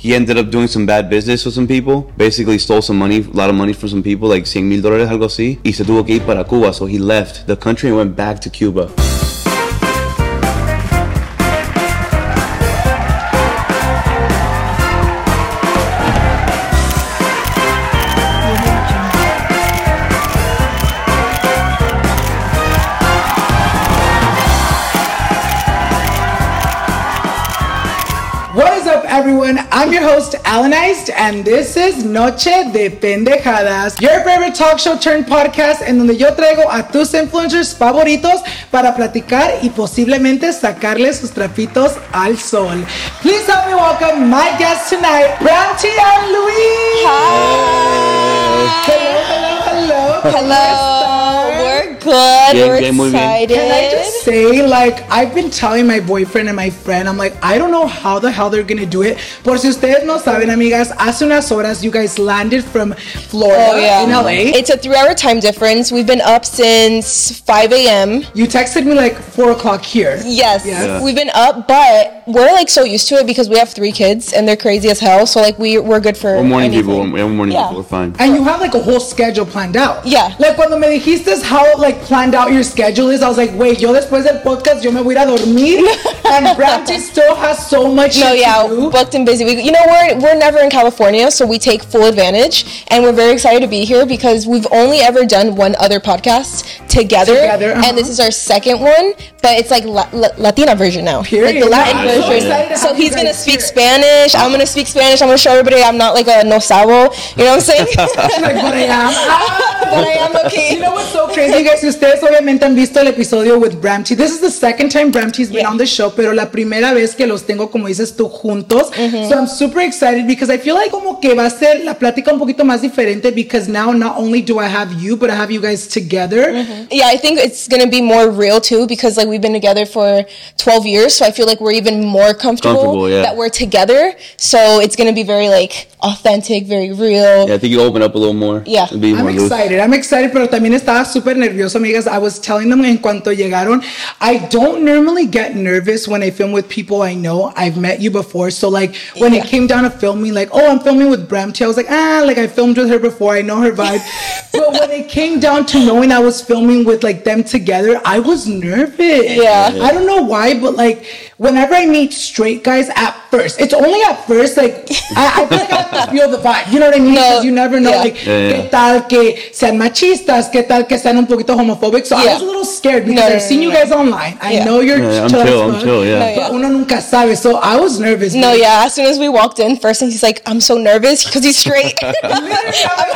he ended up doing some bad business with some people. Basically, stole some money, a lot of money from some people, like 100 mil dólares, algo así. Y se tuvo que ir para Cuba, so he left the country and went back to Cuba. I'm your host, Alanized, and this is Noche de Pendejadas, your favorite talk show turned podcast, en donde yo traigo a tus influencers favoritos para platicar y posiblemente sacarles sus trapitos al sol. Please help me welcome my guests tonight, Branty and Louise. Hi. Hello, hello, hello. Hello. We're good. Bien, We're bien, muy bien. excited. Can I just say, like, I've been telling my boyfriend and my friend, I'm like, I don't know how the hell they're gonna do it. Por si ustedes no saben, amigas, hace unas horas you guys landed from Florida Oh yeah. in LA. It's a three-hour time difference. We've been up since 5 a.m. you texted me like four o'clock here. Yes, Yeah. we've been up, but we're like so used to it because we have three kids and they're crazy as hell. So like we we're good for We're morning anything. people, we're morning Yeah. people, we're fine. And you have like a whole schedule planned out. Yeah. Like cuando me dijiste how like planned out your schedule is, I was like, wait, yo después del podcast yo me voy a ir dormir. and Bramty still has so much No, yeah, booked and busy. We, you know, we're we're never in California, so we take full advantage, and we're very excited to be here because we've only ever done one other podcast together, Together, uh-huh. and this is our second one. But it's like la- la- Latina version now, Period. like the Latin I'm so version. to So he's gonna speak. Spanish. I'm gonna speak Spanish. I'm gonna show everybody I'm not like a no sabo. You know what I'm saying? like, but I am. But I am okay. You know what's so crazy, guys? Ustedes obviamente han visto el episodio with Bramty. This is the second time Bramty's been Yeah. on the show, pero la primera vez que los tengo, como dices tú, juntos. So I'm super excited because I feel like como que va a ser la plática un poquito más diferente because now not only do I have you, but I have you guys together. Yeah, I think it's gonna be more real too because like we've been together for 12 years, so I feel like we're even more comfortable, Comfortable, yeah. that we're together. So it's gonna be very like authentic, very real. Yeah, I think you open up a little more. Yeah. It'll be I'm more loose. excited. I'm excited, pero también estaba súper nervioso, amigas. I was telling them en cuanto llegaron, I don't normally get nervous when I film with people I know. I've met you before. So, like, when Yeah. it came down to filming, like, oh, I'm filming with Bramty, I was like, ah, like, I filmed with her before. I know her vibe. but when it came down to knowing I was filming with, like, them together, I was nervous. Yeah. I don't know why, but, like, whenever I meet straight guys at first, it's only at first, like, I, I feel like I have to feel the vibe. You know what I mean? No. Because you never know, Yeah. like, Yeah, yeah. qué tal que sean machistas, qué tal que sean un poquito homophobic. So I Yeah. was a little scared because No, no, I've no, seen no, you no. guys online. I know you're Yeah, I'm chill, I'm chill, yeah. But uno nunca sabe. So I was nervous. No, dude. yeah. As soon as we walked in, first thing he's like, "I'm so nervous because he's straight." I'm like, I.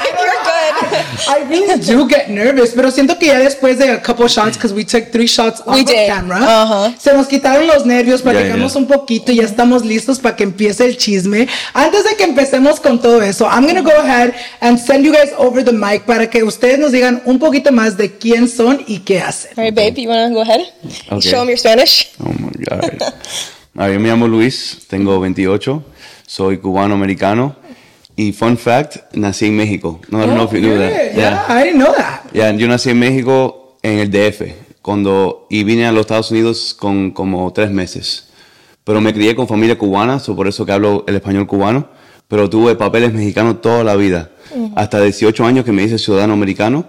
I really do get nervous, pero siento que ya después de a couple shots, because we took three shots off We of did. camera, Uh-huh. se nos quitaron los nervios, platicamos yeah. un poquito y ya estamos listos para que empiece el chisme. Antes de que empecemos con todo eso, I'm gonna go ahead and send you guys over the mic para que ustedes nos digan un poquito más de quién son y qué hacen. All right, babe, you wanna go ahead? Okay. Show him your Spanish. Oh my God. Ah, yo me llamo Luis, tengo 28, soy cubano-americano. Y fun fact, nací en México. No, I don't know if you knew that. Good. Yeah, I didn't know that. Ya, yo nací en México en el DF cuando, y vine a los Estados Unidos con como tres meses. Pero me crié con familia cubana, so por eso que hablo el español cubano. Pero tuve papeles mexicanos toda la vida. Hasta 18 años que me hice ciudadano americano.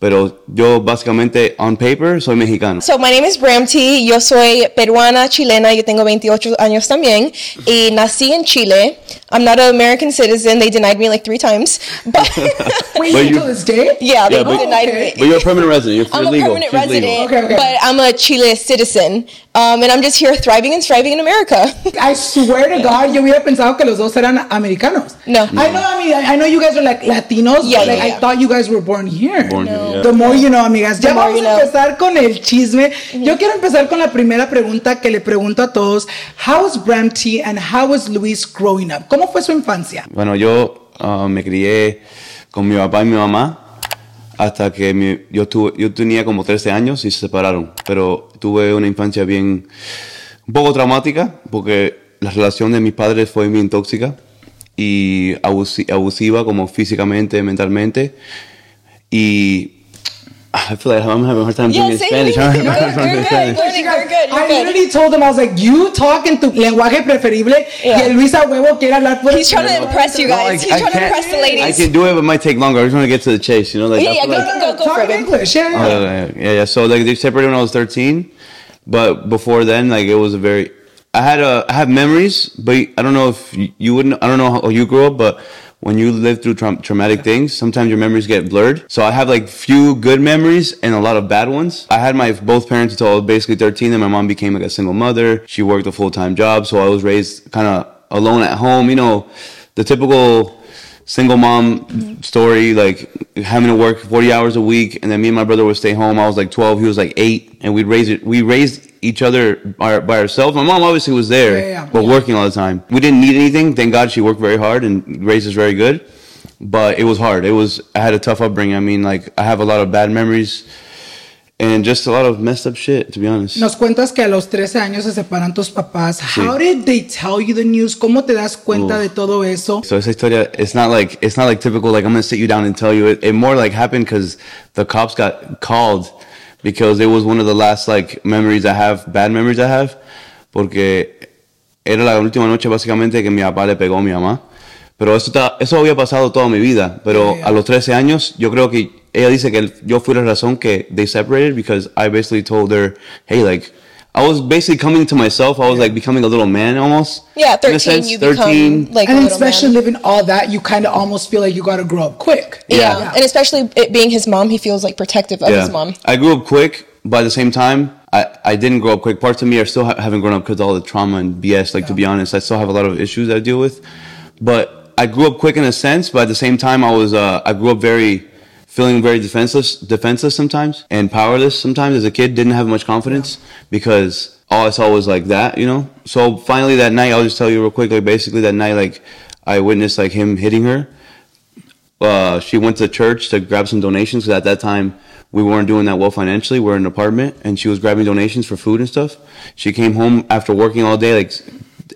Pero yo básicamente, on paper, soy mexicano. So my name is Bramty. Yo soy peruana, chilena. Yo tengo 28 años también. Y nací en Chile. I'm not an American citizen. They denied me like three times. But Wait, But you- until this day? yeah, they Yeah, but- denied Okay. me. But you're a permanent resident. You're, I'm you're a legal. permanent She's resident, legal. Okay, okay. but I'm a Chile citizen. Um, and I'm just here thriving and thriving in America. I swear to God, yo hubiera pensado que los dos eran americanos. No. I know, I mean, I I know you guys are like Latinos, Yeah, but like yeah, I thought you guys were born here. Born here, yeah. The more you know, amigas. Ya The more vamos you a know. empezar con el chisme. Yo quiero empezar con la primera pregunta que le pregunto a todos. How was Bramty and how was Luis growing up? ¿Cómo fue su infancia? Bueno, yo ah, me crié con mi papá y mi mamá hasta que mi- yo, tuve, yo tenía como 13 años y se separaron. Pero tuve una infancia bien, un poco traumática porque la relación de mis padres fue bien tóxica y abusi- abusiva como físicamente, mentalmente. Y I feel like I'm having a hard time Yeah, thinking same. Spanish. You're I'm good. having a hard time You're thinking good. Spanish. You're good. You're I good. literally told him, I was like, you talk en tu lenguaje preferible Yeah. y el Luis a huevo quiere hablar por He's trying to impress you No, guys. I- He's I trying to impress the ladies. I can do it, but it might take longer. I just want to get to the chase, you know? Like, Yeah, I yeah, go, like- go, go Talk for in it. English, yeah. Oh, yeah, yeah, yeah, yeah. So like they separated when I was 13, but before then, like it was a very. I had a I have memories, but I don't know if you, you wouldn't. I don't know how you grew up, but when you live through tra- traumatic things, sometimes your memories get blurred. So I have like few good memories and a lot of bad ones. I had my both parents until I was basically 13, and my mom became like a single mother. She worked a full time job, so I was raised kind of alone at home. You know, the typical single mom mm-hmm. story, like having to work 40 hours a week, and then me and my brother would stay home. I was like 12, he was like eight, and we'd raise it. We raised each other by, by ourselves. My mom obviously was there, Yeah, yeah, but working all the time. We didn't need anything. Thank God she worked very hard and raised us very good. But it was hard. It was. I had a tough upbringing. I mean, like I have a lot of bad memories, and just a lot of messed up shit. To be honest. Nos cuentas que a los 13 años se separan tus papás. How did they tell you the news? ¿Cómo te das cuenta Uf. de todo eso? So esa historia, it's not like it's not like typical. Like I'm gonna sit you down and tell you it. It more like happened because the cops got called because it was one of the last like memories I have, bad memories I have, porque era la última noche básicamente que mi papá le pegó a mi mamá. Pero eso, está- eso había pasado toda mi vida. Pero Yeah. a los 13 años, yo creo que ella dice que yo fui la razón que they separated because I basically told her, hey, like, I was basically coming to myself. I was like becoming a little man almost. Yeah, in a 13, sense. you 13. become like and little especially man. living all that, you kind of almost feel like you got to grow up quick. Yeah. Yeah. and especially it being his mom, he feels like protective of his mom. I grew up quick, but at the same time, I, I didn't grow up quick. Parts of me are still ha- haven't grown up because all the trauma and BS. Like to be honest, I still have a lot of issues that I deal with. But I grew up quick in a sense, but at the same time, I was uh, I grew up very feeling very defenseless, defenseless sometimes, and powerless sometimes. As a kid, didn't have much confidence because all I saw was like that, you know. So finally, that night, I'll just tell you real quick. Like basically, that night, like I witnessed like him hitting her uh, she went to church to grab some donations because at that time we weren't doing that well financially. We're in an apartment and she was grabbing donations for food and stuff. She came home after working all day, like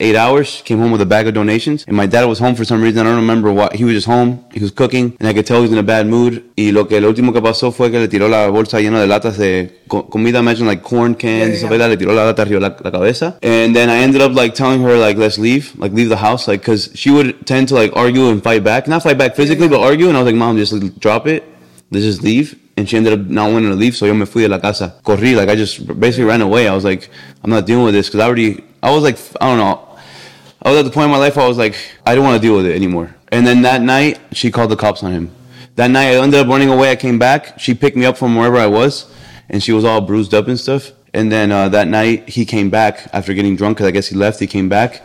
eight hours. Came home with a bag of donations. And my dad was home for some reason. I don't remember what. He was just home. He was cooking and I could tell he was in a bad mood. Y lo que lo último que pasó fue que le tiró la bolsa llena de latas de co- comida, imagine like corn cans, Yeah, yeah. Le tiró la lata arriba la, la cabeza. And then I ended up like telling her like, let's leave, like leave the house, like, cause she would tend to like argue and fight back. Not fight back physically, but argue. And I was like, mom, just like, drop it. Let's just leave. And she ended up not wanting to leave, so yo me fui de la casa. Corrí, like I just basically ran away. I was like, I'm not dealing with this, cause I already, I was like, I don't know. I was at the point in my life where I was like, I don't want to deal with it anymore. And then that night, she called the cops on him. That night, I ended up running away. I came back. She picked me up from wherever I was, and she was all bruised up and stuff. And then uh, that night, he came back after getting drunk, because I guess he left. He came back,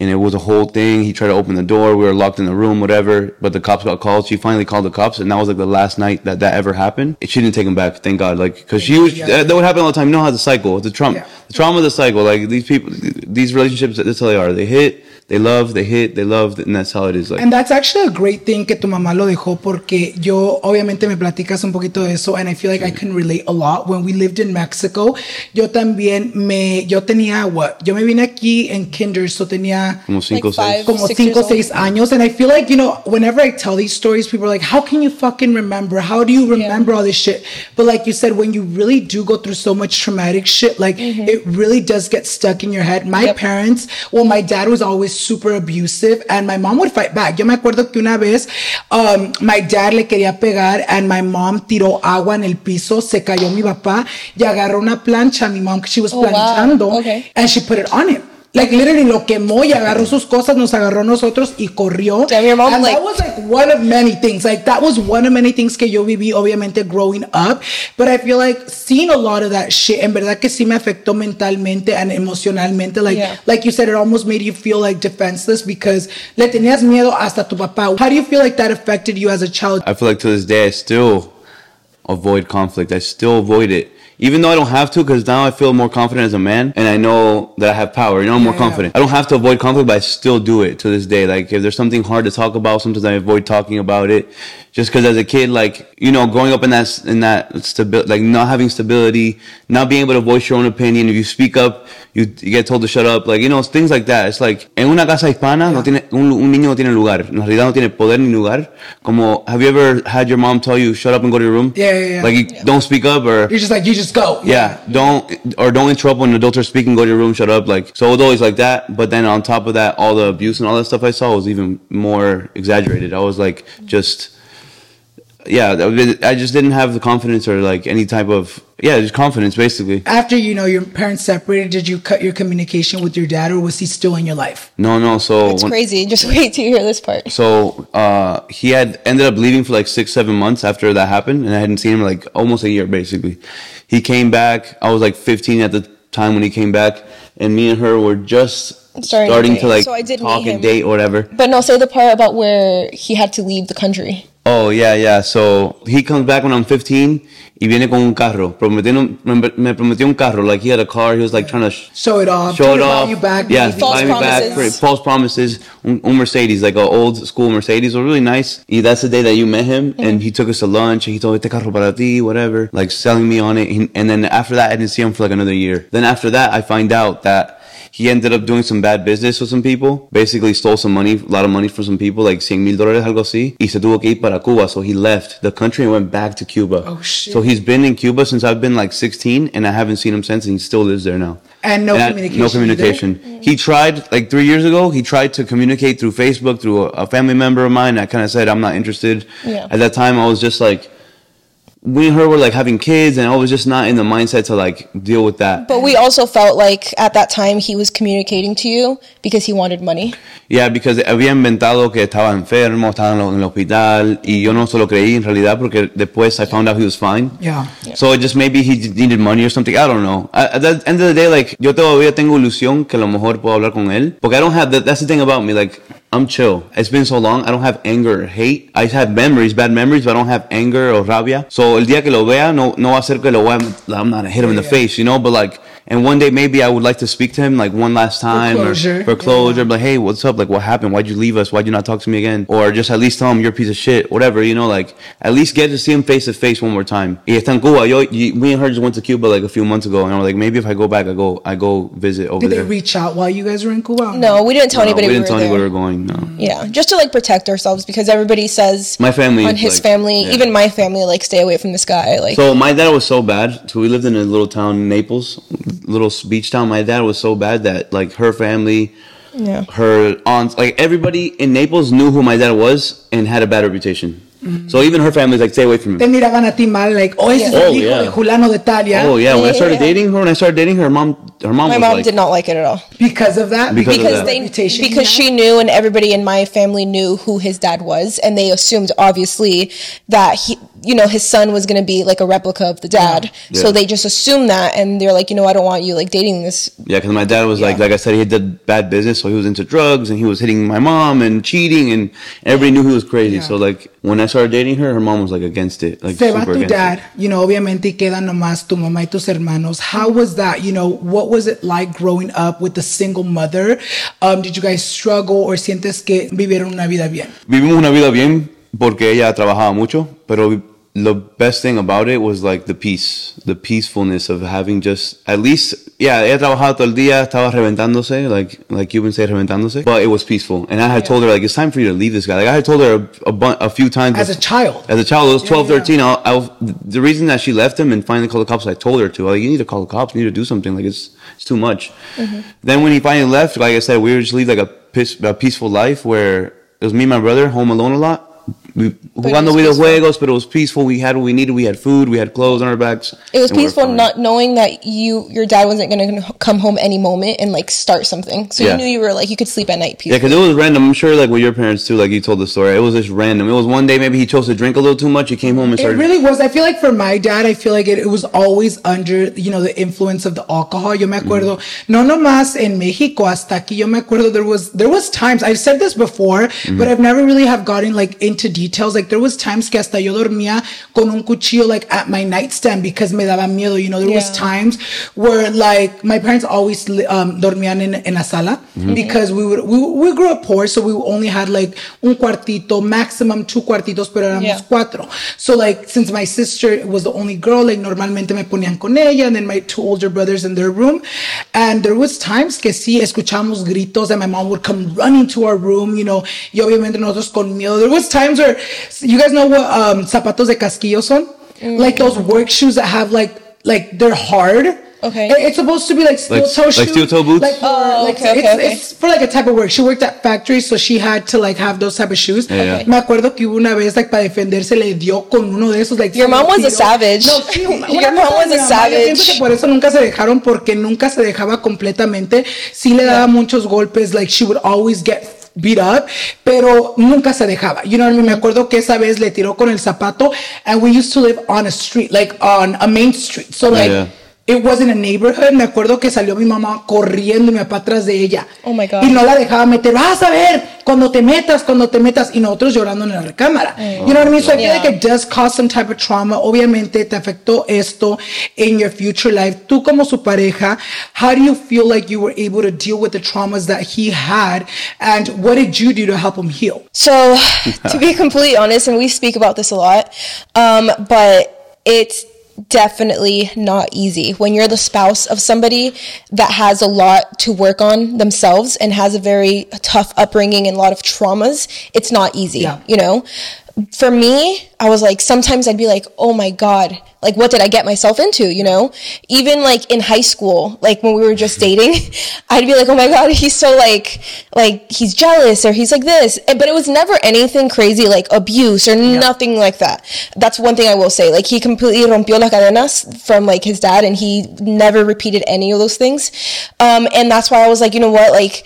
and it was a whole thing. He tried to open the door. We were locked in the room, whatever. But the cops got called. She finally called the cops, and that was like the last night that that ever happened. She didn't take him back, thank God. Like, because she was, that, that would happen all the time. You know how the cycle, the trauma, Yeah. the trauma the cycle. Like these people, these relationships, that's how they are. They hit, they love, they hit, they love, and that's how it is. Like, And that's actually a great thing que tu mamá lo dejó porque yo obviamente me platicas un poquito de eso and I feel like I can relate a lot. When we lived in Mexico, yo también me, yo tenía, what? Yo me vine aquí en kinder, so tenía como cinco, Like seis. five. como Six cinco, seis años. And I feel like, you know, whenever I tell these stories, people are like, how can you fucking remember? How do you remember all this shit? But like you said, when you really do go through so much traumatic shit, like it really does get stuck in your head. My Yep. parents, well, my dad was always super abusive and my mom would fight back. Yo me acuerdo que una vez, um, my dad le quería pegar and my mom tiró agua en el piso, se cayó mi papá y agarró una plancha, mi mom, because she was Oh, wow. planchando Okay. and she put it on him. Like literally lo quemó y agarró sus cosas, nos agarró a nosotros y corrió. Damn, your mom, and like- that was like one of many things. Like that was one of many things que yo viví obviamente growing up. But I feel like seeing a lot of that shit, en verdad que sí me afectó mentalmente and emocionalmente. Like Yeah. like you said, it almost made you feel like defenseless because le tenías miedo hasta tu papá. How do you feel like that affected you as a child? I feel like to this day I still avoid conflict. I still avoid it. Even though I don't have to, because now I feel more confident as a man, and I know that I have power. You know, I'm more Yeah, yeah. confident. I don't have to avoid conflict, but I still do it to this day. Like if there's something hard to talk about, sometimes I avoid talking about it, just because as a kid, like you know, growing up in that in that stability, like not having stability, not being able to voice your own opinion. If you speak up, you, you get told to shut up. Like you know, things like that. It's like en una casa hispana no tiene un, un niño no tiene lugar. En realidad no tiene poder ni lugar. Como have you ever had your mom tell you shut up and go to your room? Yeah, yeah, yeah. Like you don't speak up or You're just like you just go. yeah, don't or don't interrupt when adults are speaking. Go to your room, shut up. Like so, it was always like that. But then on top of that, all the abuse and all that stuff I saw was even more exaggerated. I was like, just yeah, I just didn't have the confidence or like any type of yeah, just confidence basically. After you know your parents separated, did you cut your communication with your dad, or was he still in your life? No, no. So It's when- crazy. Just wait till you hear this part. So uh, he had ended up leaving for like six, seven months after that happened, and I hadn't seen him like almost a year basically. He came back. I was like 15 at the time when he came back, and me and her were just Starting starting, to to like So I did meet talk him. and date or whatever. But no, say the part about where he had to leave the country. Oh yeah, yeah. So he comes back when I'm 15 y viene con un carro. Prometiendo, me, me prometió un carro. Like he had a car. He was like trying to sh- Show it off. show it off. You back. yeah, maybe. False buy me back. promises. for- False promises. Un, un Mercedes, like an old school Mercedes, was really nice. Y that's the day that you met him, Mm-hmm. and he took us to lunch. And he told me, "Este carro para ti," whatever, like selling me on it. And then after that, I didn't see him for like another year. Then after that, I find out that. He ended up doing some bad business with some people. Basically, stole some money, a lot of money from some people, like 100 mil dólares, algo así. Y se tuvo que ir para Cuba. So he left the country and went back to Cuba. Oh, shit. So he's been in Cuba since I've been like 16, and I haven't seen him since, and he still lives there now. And no I- communication. no either? communication. He tried like three years ago. He tried to communicate through Facebook through a, a family member of mine. I kind of said I'm not interested. Yeah. At that time, I was just like, we and her were like having kids, and I was just not in the mindset to like deal with that. But we also felt like at that time he was communicating to you because he wanted money. Yeah, because había inventado que estaba enfermo, estaba en, el hospital, y yo no se lo creí en realidad porque después I found out he was fine. Yeah. So it just maybe he needed money or something. I don't know. At, at the end of the day, like yo todavía tengo ilusión que a lo mejor puedo hablar con él. Porque I don't have that. That's the thing about me. Like I'm chill. It's been so long. I don't have anger or hate. I just have memories, bad memories, but I don't have anger or rabia. So el día que lo vea, no no va a ser que lo voy a, I'm not gonna hit him in the face, you know. But like, and one day maybe I would like to speak to him like one last time closure. or for closure. Yeah. Like, hey, what's up? Like, what happened? Why'd you leave us? Why'd you not talk to me again? Or just at least tell him you're a piece of shit. Whatever, you know. Like at least get to see him face to face one more time. Y está en Cuba. Yo, y- me and her just went to Cuba like a few months ago, and I'm like, maybe if I go back, I go, I go visit over there. Did they reach out while you guys were in Cuba? No, we didn't tell No, anybody we we, didn't were tell there. anybody we were going. No. Yeah, just to like protect ourselves because everybody says My family on his like- family, yeah. even my family, like stay away from this guy. Like, So my dad was so bad. So we lived in a little town in Naples, little beach town. My dad was so bad that like her family, yeah. her aunts, like everybody in Naples knew who my dad was and had a bad reputation. So even her family's like, stay away from him. Te miraban a ti mal, like, oh, ese es Oh, hijo yeah. de Julano de tal, yeah? Oh yeah, when I started dating her, when I started dating her, her mom, her mom My was mom like, did not like it at all Because of that? Because of because that. they Reputation because she knew and everybody in my family knew who his dad was and they assumed obviously that he you know his son was going to be like a replica of the dad so they just assumed that and they're like you know I don't want you like dating this yeah, because my dad was like, Yeah. like I said, he did bad business, so he was into drugs and he was hitting my mom and cheating, and everybody knew he was crazy. Yeah. So like when I started dating her, her mom was like against it, like Se va tu dad, it. you know, obviamente y quedan nomás tu mamá y tus hermanos. How was that? You know, what was it like growing up with a single mother? Um, did you guys struggle or sientes que vivieron una vida bien? Vivimos una vida bien porque ella trabajaba mucho, pero the best thing about it was like the peace, the peacefulness of having just at least, yeah, ella trabajaba todo el día, estaba reventándose, like like you would say reventándose, but it was peaceful. And I had told her like it's time for you to leave this guy. Like I had told her a, a, a few times As a child. As a child, I was 12, Yeah, yeah. 13. I, I, the reason that she left him and finally called the cops, I told her to. Like, you need to call the cops. You need to do something. Like, it's it's too much. Mm-hmm. Then when he finally left, like I said, we would just lead like a, peace, a peaceful life where it was me and my brother home alone a lot. We, jugando was videojuegos, but it was peaceful. We had what we needed. We had food. We had clothes on our backs. it was and we peaceful not knowing that you your dad wasn't going to come home any moment and like start something so Yeah. you knew you were like you could sleep at night peace. Yeah, because it was random. I'm sure, like with your parents too, like you told the story. It was just random. It was one day maybe he chose to drink a little too much. He came home and started. It really was. I feel like for my dad, I feel like it, it was always under, you know, the influence of the alcohol. Yo me mm-hmm. acuerdo, no nomás en México, hasta aquí yo me acuerdo there was, there was times, I've said this before, mm-hmm. but I've never really have gotten like into details. Like there was times que hasta yo dormía con un cuchillo like at my nightstand because me daba miedo. You know, there was times where like my parents always um, dormían en, en la sala because we would we, we grew up poor, so we only had like un cuartito, maximum two cuartitos, pero éramos Yeah. cuatro. So like since my sister was the only girl, like normalmente me ponían con ella, and then my two older brothers in their room. And there was times que sí escuchamos gritos, and my mom would come running to our room, you know, y obviamente nosotros con miedo. There was times where you guys know what um, zapatos de casquillo son, like those work shoes that have like like they're hard. Okay. It- It's supposed to be like steel Like- toe like shoes. steel toe boots? Like, Oh, like okay, okay, it's, okay. it's for like a type of work. She worked at factories, so she had to like have those type of shoes. Yeah, yeah. Me acuerdo que hubo una vez, like, para defenderse, le dio con uno de esos, like, Your mom was a tiró. savage. No, sí, una Your mom was a mamá, Yo pienso savage. que por eso nunca se dejaron, porque nunca se dejaba completamente. Sí le daba muchos golpes, like, she would always get beat up, pero nunca se dejaba. You know what I mean? Me acuerdo que esa vez le tiró con el zapato, and we used to live on a street, like, on a main street. So, like, yeah. It wasn't a neighborhood. Me acuerdo que salió mi mamá corriendo y mi papá atrás de ella. Oh my God. Y no la dejaba meter. Vas a ver cuando te metas, cuando te metas. Y nosotros llorando en la recámara. You know what I mean? So I feel Yeah. like it does cause some type of trauma. Obviamente te afectó esto in your future life. Tú como su pareja, how do you feel like you were able to deal with the traumas that he had? And what did you do to help him heal? So, to be completely honest, and we speak about this a lot, um, but it's definitely not easy when you're the spouse of somebody that has a lot to work on themselves and has a very tough upbringing and a lot of traumas. It's not easy, Yeah. you know? For me, I was like, sometimes I'd be like, oh my God, like, what did I get myself into, you know? Even like in high school, like when we were just dating, I'd be like, oh my God, he's so like, like, he's jealous or he's like this. But it was never anything crazy like abuse or nothing like that. That's one thing I will say. Like, he completely rompió las cadenas from like his dad and he never repeated any of those things. Um, and that's why I was like, you know what, like,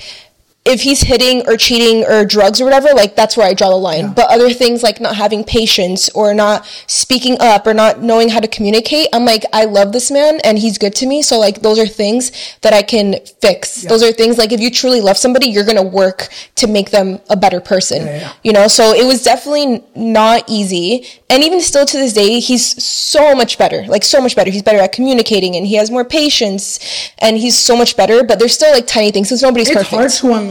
if he's hitting or cheating or drugs or whatever, like that's where I draw the line. But other things like not having patience or not speaking up or not knowing how to communicate, I'm like, I love this man and he's good to me. So like those are things that I can fix. Those are things like if you truly love somebody, you're gonna work to make them a better person. Yeah, yeah. You know, so it was definitely not easy. And even still to this day, he's so much better. Like so much better. He's better at communicating and he has more patience and he's so much better. But there's still like tiny things because nobody's It's perfect.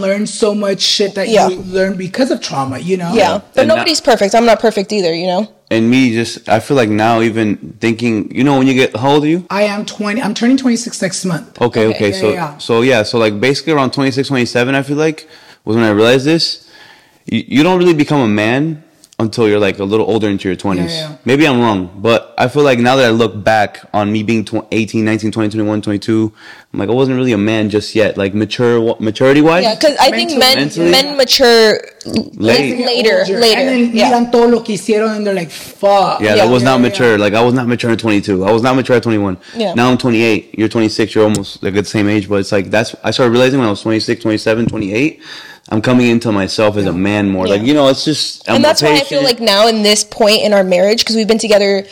Hard to unlearn so much shit that Yeah. you learn because of trauma, you know? Yeah, but And now- nobody's perfect. I'm not perfect either, you know. And me just, I feel like now even thinking, you know, when you get, how old are you? I am 20. I'm turning 26 next month. Okay, Okay. okay. Yeah, so, yeah. so yeah, so like basically around 26, 27, I feel like was when I realized this. You, you don't really become a man until you're like a little older into your 20s. Yeah, yeah. Maybe I'm wrong, but I feel like now that I look back on me being tw- 18, 19, 20, 21, 22, I'm like, I wasn't really a man just yet, like mature, maturity wise. Yeah, because I think men Mentally? men mature Late. like, later, later. And then yeah. miran todo lo que hicieron and they're like, fuck. Yeah, Yeah. that was not Yeah, yeah, mature. Like I was not mature at 22. I was not mature at 21. Yeah. Now I'm 28. You're 26. You're almost like at the same age, but it's like that's I started realizing when I was 26, 27, 28. I'm coming into myself as a man more. Like you know, it's just I'm and that's why I feel like now in this point in our marriage, because we've been together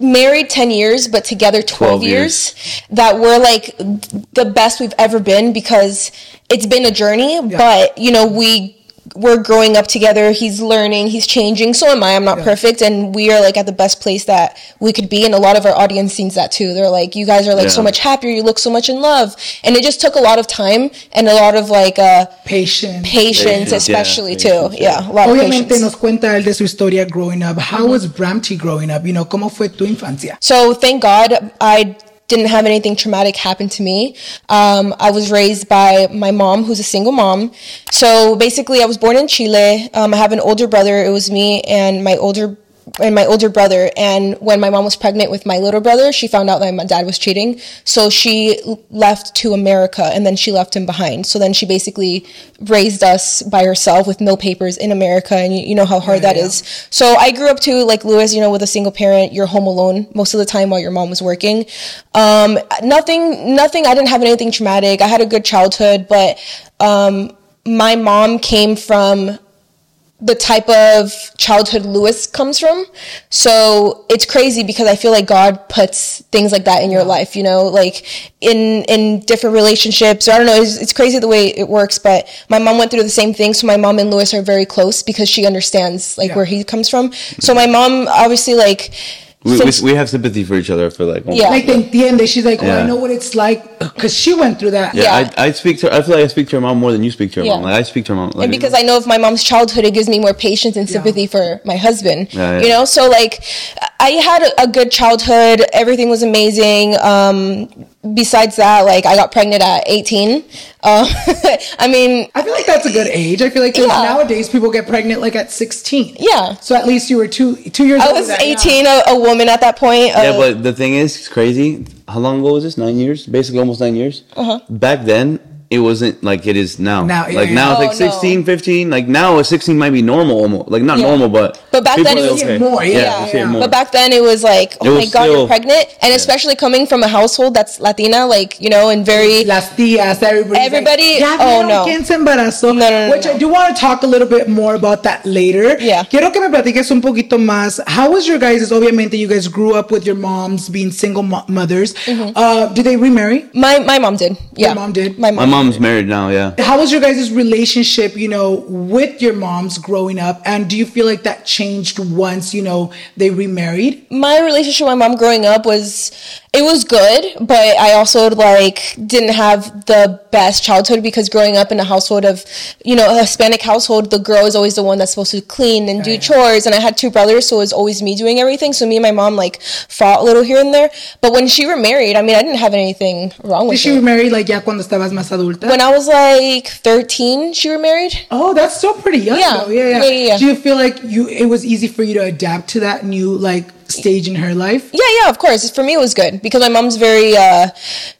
married 10 years but together 12, 12 years, that we're like the best we've ever been because it's been a journey but you know we we're growing up together. He's learning. He's changing. So am i. I'm not perfect. And we are like at the best place that we could be. And a lot of our audience sees that too. They're like you guys are like so much happier. You look so much in love. And it just took a lot of time and a lot of like uh Patience. patience, Patience, yeah, especially patience, too. yeah. A lot of Obviamente patience. nos cuenta él de su historia growing up. How was Bramty growing up? You know, ¿cómo fue tu infancia? So thank God I didn't have anything traumatic happen to me. Um, I was raised by my mom, who's a single mom. So basically, I was born in Chile. Um, I have an older brother. It was me and my older and my older brother. And when my mom was pregnant with my little brother, she found out that my dad was cheating. So she left to America, and then she left him behind. So then she basically raised us by herself with no papers in America, and you, you know how hard that yeah. is. So I grew up too, like Luis, you know, with a single parent. You're home alone most of the time while your mom was working. Um, nothing, nothing. I didn't have anything traumatic. I had a good childhood, but um, my mom came from the type of childhood Luis comes from. So it's crazy because I feel like God puts things like that in your life, you know, like in in different relationships. Or I don't know, it's, it's crazy the way it works. But my mom went through the same thing, so my mom and Luis are very close because she understands like Yeah. where he comes from. So my mom obviously like. We, since- we, we have sympathy for each other. I feel like. Yeah. Like te entiende. She's like, oh, I know what it's like because she went through that. Yeah, Yeah. I, I speak to. her I feel like I speak to her mom more than you speak to her Yeah. mom. Like I speak to her mom. Like, and because I know of my mom's childhood, it gives me more patience and sympathy for my husband. Yeah, yeah. You know, so like I had a, a good childhood. Everything was amazing. Um, besides that, like I got pregnant at 18. Uh, I mean, I feel like that's a good age. I feel like Yeah. nowadays people get pregnant like at 16. yeah. So at least you were two two years I older was than 18, a, a woman at that point. Yeah, Uh, but the thing is, it's crazy. How long ago was this? Nine years, basically almost nine years. Uh-huh. Back then, it wasn't like it is now. Now, like yeah. now, Oh, it's like no. 16, 15. Like now, a 16 might be normal, almost. Like not Yeah. normal, but But back then it was even more, yeah, Yeah, yeah, you see it yeah. more. But back then it was like, oh It my was god, you're pregnant, and especially coming from a household that's Latina, like you know, and very Las tías, everybody. Everybody- ya oh, vieron no. quién se embarazó. No, no, no, Which no. I do want to talk a little bit more about that later. Yeah. Quiero que me platiques un poquito más. How was your guys? Obviamente, you guys grew up with your moms being single mo- mothers. Mm-hmm. Uh, did they remarry? my my mom did. Yeah, My mom did? My My mom. Mom's married now. Yeah. How was your guys' relationship, you know, with your moms growing up? And do you feel like that changed once, you know, they remarried? my relationship with my mom growing up was it was good but i also like didn't have the best childhood because growing up in a household of you know a hispanic household the girl is always the one that's supposed to clean and do oh, chores and i had two brothers so it was always me doing everything so me and my mom like fought a little here and there but when she remarried i mean i didn't have anything wrong with it. Did with she it remarry like ya cuando estabas más adulta? when i was like 13 she remarried Oh, that's still pretty young. Yeah. Yeah, yeah. Yeah, yeah, yeah. Do you feel like you it was easy for you to adapt to that new like stage in her life? Yeah, yeah, of course. For me, it was good because my mom's very, uh,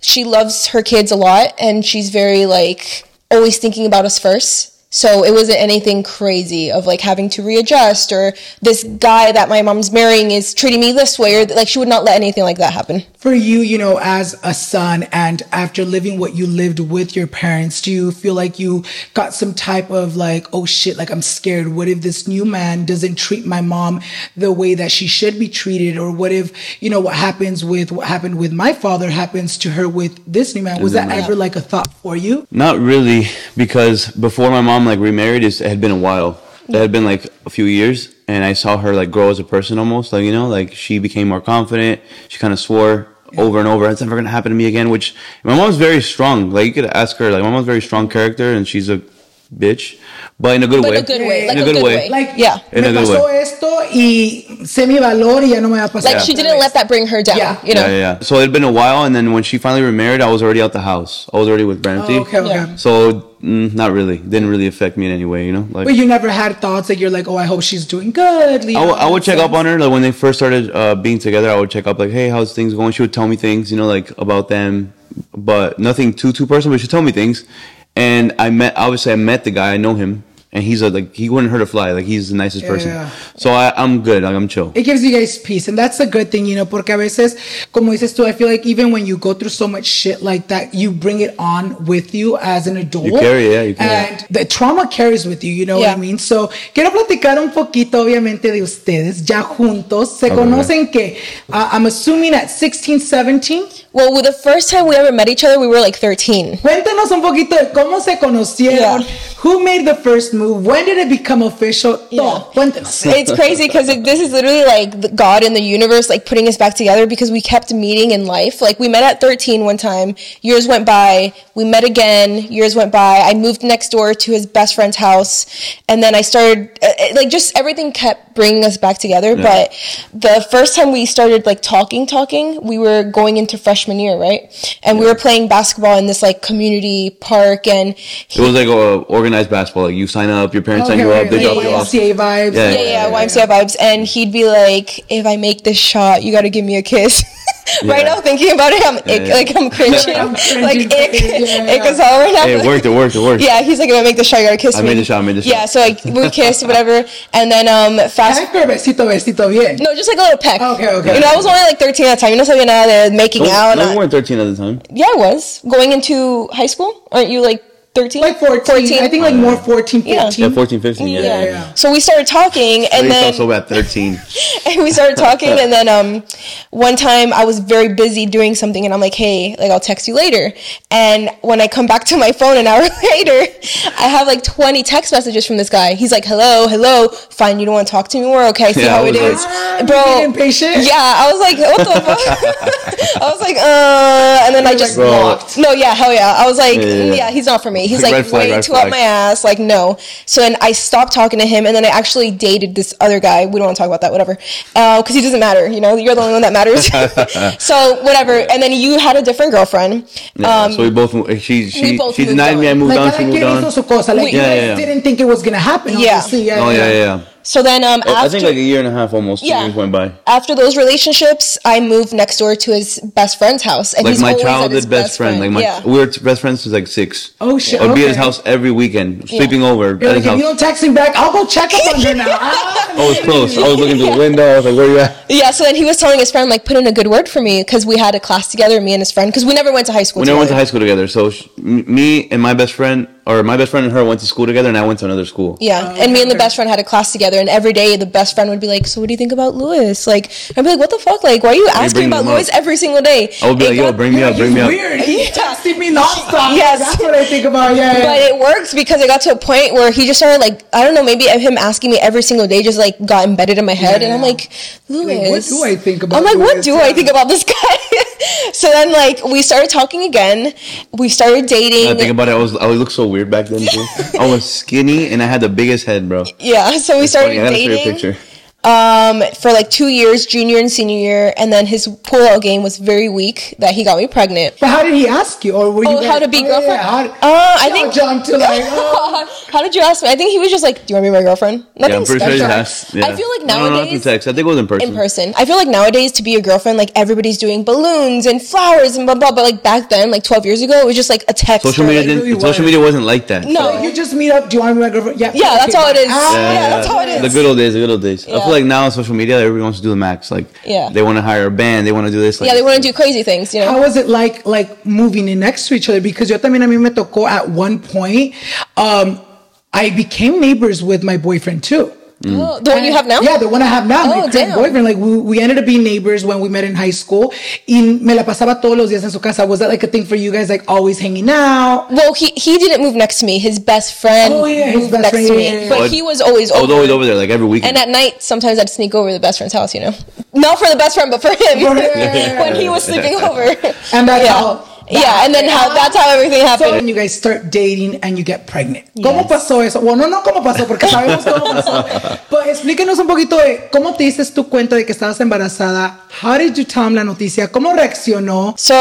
she loves her kids a lot and she's very, like, always thinking about us first. So it wasn't anything crazy of like having to readjust or this guy that my mom's marrying is treating me this way or like she would not let anything like that happen. For you, you know, as a son and after living what you lived with your parents, do you feel like you got some type of like, oh shit, like I'm scared. What if this new man doesn't treat my mom the way that she should be treated? Or what if, you know, what happens with what happened with my father happens to her with this new man? Was that ever like a thought for you? Not really, because before my mom like remarried, it's- it had been a while. It had been like a few years, and I saw her like grow as a person almost. Like you know, like she became more confident. She kind of swore over and over, "It's never gonna happen to me again." Which my mom's very strong. Like you could ask her. Like my mom's very strong character, and she's a bitch, but in a good But way. in a good way. In Like a a good good way. way. Like, Yeah. In me a good pasó way. esto y sé mi valor y ya no me va a pasar. Like she didn't let that bring her down, Yeah. you know? Yeah, yeah, yeah. So it had been a while, and then when she finally remarried, I was already out the house. I was already with Bramty. Oh, okay, okay. Yeah. So mm, not really. Didn't really affect me in any way, you know. Like But you never had thoughts that you're like, oh, I hope she's doing good. I would- I would check up on her like when they first started uh, being together. I would check up like, hey, how's things going? She would tell me things, you know, like about them, but nothing too too personal. But she'd tell me things, and I met obviously I met the guy. I know him, and he's a like he wouldn't hurt a fly. Like he's the nicest person. So I, I'm good. Like I'm chill. It gives you guys peace, and that's a good thing, you know, porque a veces, como dices tú, I feel like even when you go through so much shit like that, you bring it on with you as an adult. You carry yeah, you carry And the trauma carries with you, you know what I mean? So, quiero platicar un poquito, obviamente, de ustedes, ya juntos. Se Okay. conocen que, uh, I'm assuming at 16, 17. Well, the first time we ever met each other, we were like 13. Cuéntanos un poquito de cómo se conocieron, Yeah. who made the first move, when did it become official. Todo. Cuéntanos. it's crazy because this is literally like the God in the universe like putting us back together because we kept meeting in life. Like we met at 13 one time, years went by, we met again, years went by. I moved next door to his best friend's house, and then I started uh, uh, like just everything kept bringing us back together. But the first time we started like talking, talking, we were going into freshman year, right? And we were playing basketball in this like community park, and It was like a organized basketball. Like you sign up, your parents sign you Okay, up, they like drop you off. YMCA vibes. Yeah, yeah, yeah, YMCA vibes. And he'd be like, if I make this shot, you got to give me a kiss. right now, thinking about it, I'm ick, yeah. like I'm cringing, I'm like cringing. ick, Yeah, ick yeah. is all right now. Hey, it worked. It worked. It worked. Yeah, he's like, if I make the shot, you gotta kiss I me. I made the shot, I made the shot. Yeah, so like we kissed, whatever, and then um fast. Besito, besito bien. No, just like a little peck. Okay, okay. You know, I was only like 13 at the time. You know, so sabía nada de making No, out. no, not- you weren't 13 at the time. yeah, I was going into high school. Aren't you like 13 Like 14, 14 I think like more 14, 15. Yeah. Yeah, 14, 15. Yeah, yeah. yeah. So we started talking, and And then also at 13. and we started talking and then um one time I was very busy doing something and I'm like, hey, like I'll text you later. And when I come back to my phone an hour later, I have like 20 text messages from this guy. He's like, hello, hello, fine, you don't want to talk to me more? Okay, see Yeah, how I it was is. Ah, Bro, impatient? Yeah, I was like, what the fuck? I was like, uh, and then I You're just like, Bro. no, yeah, hell yeah. I was like, Yeah, yeah, yeah, yeah. he's not for me. He's Like, like flag, way red too up my ass. Like, no. So then I stopped talking to him, and then I actually dated this other guy. We don't want to talk about that, whatever, because he doesn't matter. You know, you're the only one that matters. so whatever. And then you had a different girlfriend. Yeah, Um, so we both, she, she, both she moved denied me, I moved Like, on, she moved quien hizo on. su cosa. Like, you Yeah, guys yeah, yeah. didn't think it was going to happen, Yeah. obviously. Yeah, Oh, yeah, yeah, yeah. So then um, after I think like a year and a half almost, two Yeah. years went by. after those relationships, I moved next door to his best friend's house, and Like he's my always at his childhood best friend. Like my, yeah. we were best friends since like six. Oh, shit, I'd be at his house every weekend, sleeping over You're at like, his if you don't text me back, I'll go check up on her now. Ah, I was close. I was looking through the window. I was like, where are you at? Yeah, so then he was telling his friend like put in a good word for me because we had a class together, me and his friend, because we never went to high school. We never went to high school together. So sh- me and my best friend, or my best friend and her went to school together, and I went to another school. Yeah, oh, and me and the best friend had a class together, and every day the best friend would be like, "So what do you think about Luis?" Like, I'd be like, "What the fuck? Like, why are you asking bring about them Luis up. every single day?" I would be It like, yo, bring me up, bring me up. Weird. He's texting me nonstop. Yes. That's what I think about. Yeah, yeah. But it works because it got to a point where he just started like I don't know maybe him asking me every single day just like got embedded in my head, and I'm Yeah. like, Luis, what do I think about I'm like, what Luis? do I think about this guy? so then like we started talking again, we started dating. I think about it. I was I looked so weird back then too. I was skinny and I had the biggest head, bro. yeah, so we started Funny, I gotta show you a dating. picture. Um, for like two years, junior and senior year, and then his pull-out game was very weak. That he got me pregnant. But how did he ask you? Or were you Oh, how guys- to be yeah, girlfriend? Yeah, how, Uh, I think- jumped to like, oh. How did you ask me? I think he was just like, "Do you want to be my girlfriend?" Nothing Yeah, I'm sure has. Yeah. I feel like No, no, not nowadays, text. I think it was in person. in person, I feel like nowadays to be a girlfriend, like everybody's doing balloons and flowers and blah blah. But like back then, like 12 years ago, it was just like a text. Social or, media like, didn't. really social was. media wasn't like that. No. so- you just meet up. Do you want to be my girlfriend? Yeah. Yeah, that's okay, how it bye. is. Ah, Yeah, that's how it is. The good old days, the good old days. I feel like now on social media, everybody wants to do the max. Like, Yeah. they want to hire a band, they want to do this. Like, yeah, they want to do crazy things, you know. How was it like like moving in next to each other? Because yo también a mí me tocó at one point. Um, I became neighbors with my boyfriend too. Mm. Oh, the one you have now? Yeah, the one I have now, oh, my Oh, current damn. boyfriend. Like we, we ended up being neighbors when we met in high school. Y me la pasaba todos los días en su casa. Was that like a thing for you guys? Like always hanging out? Well, he he didn't move next to me. His best friend Oh, yeah, his moved best next friend, to me, yeah, yeah. but Oh, he was always oh, over. always over there, like every weekend. And at night, sometimes I'd sneak over to the best friend's house, you know. Not for the best friend, but for him. For him. when he was sleeping over. And that's yeah. how- Yeah, and then how that's how everything So happened. when you guys start dating and you get pregnant. ¿Cómo Yes. pasó eso? Bueno, no cómo pasó, porque sabemos cómo pasó. Pero explíquenos un poquito de cómo te diste tu cuenta de que estabas embarazada. How did you tell la noticia? ¿Cómo reaccionó? So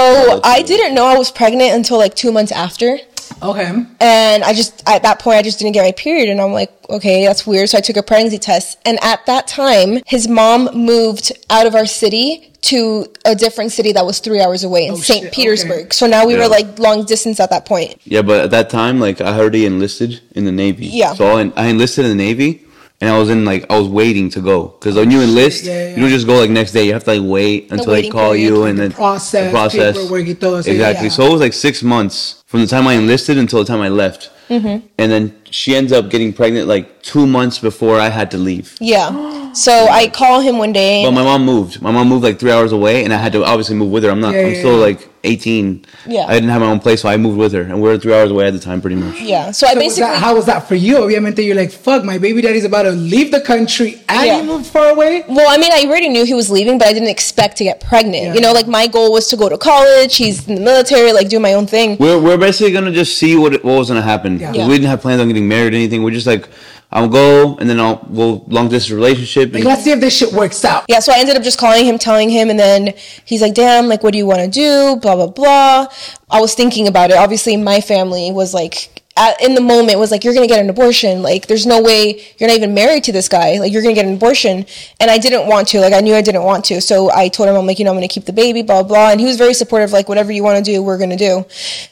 I didn't know I was pregnant until like two months after. Okay. And I just, at that point, I just didn't get my period. And I'm like, okay, that's weird. So I took a pregnancy test. And at that time, his mom moved out of our city to a different city that was three hours away in Oh, St. shit, Petersburg. okay. So now we Yeah. were like long distance at that point. Yeah, but at that time, like I already enlisted in the Navy. Yeah. So I, I enlisted in the Navy, and I was in like I was waiting to go because when you enlist, Yeah, yeah, you don't just go like next day. You have to like wait until they call period, you and the then process, the process. paperwork y exactly. yeah. So it was like six months from the time I enlisted until the time I left, Mm-hmm. and then she ends up getting pregnant like two months before I had to leave. Yeah. So I call him one day. But my mom moved. My mom moved like three hours away, and I had to obviously move with her. I'm not. Yeah, I'm yeah, still yeah. like 18. Yeah. I didn't have my own place, so I moved with her, and we were three hours away at the time, pretty much. yeah. So I So was basically. that, how was that for you? Obviamente, you're like, fuck, my baby daddy's about to leave the country and Yeah. he moved far away. Well, I mean, I already knew he was leaving, but I didn't expect to get pregnant. Yeah. You know, like my goal was to go to college. He's in the military, like do my own thing. We're, we're basically gonna just see what what was gonna happen. Yeah. 'Cause Yeah. We didn't have plans on getting married or anything. We're just like, I'll go and then I'll we'll long distance relationship. Like, let's see if this shit works out. Yeah, so I ended up just calling him, telling him, and then he's like, damn, like, what do you want to do? Blah, blah, blah. I was thinking about it. Obviously, my family was like, at, in the moment, was like, you're going to get an abortion. Like, there's no way you're not even married to this guy. Like, you're going to get an abortion. And I didn't want to. Like, I knew I didn't want to. So I told him, I'm like, you know, I'm going to keep the baby, blah, blah. And he was very supportive, like, whatever you want to do, we're going to do.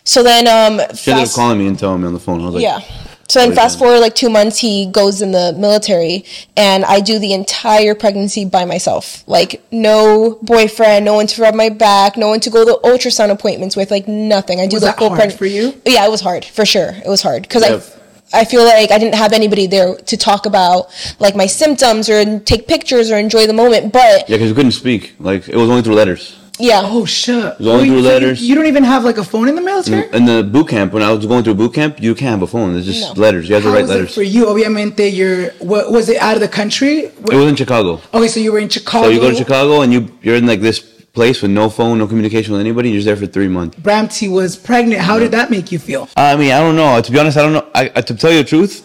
So then, um, she ended up fast- calling me and telling me on the phone. I was like, Yeah. So then, fast forward like two months, he goes in the military, and I do the entire pregnancy by myself. Like no boyfriend, no one to rub my back, no one to go to ultrasound appointments with, like nothing. I do Was the that whole pregnancy. for you? Yeah, it was hard for sure. It was hard because Yeah. I, I feel like I didn't have anybody there to talk about like my symptoms or take pictures or enjoy the moment. But Yeah, because we couldn't speak. Like it was only through letters. Yeah, Oh shit! was only Wait, through you- letters. You, don't even have like a phone in the military. In the boot camp, when I was going through boot camp, you can't have a phone. It's just No. letters. You have to write was letters. it for you? Obviamente, you're. What was it out of the country? It was in Chicago. Okay, so you were in Chicago. So you go to Chicago and you you're in like this place with no phone, no communication with anybody. You're just there for three months. Bramty was pregnant. How did that make you feel? I mean, I don't know. To be honest, I don't know. I, I to tell you the truth,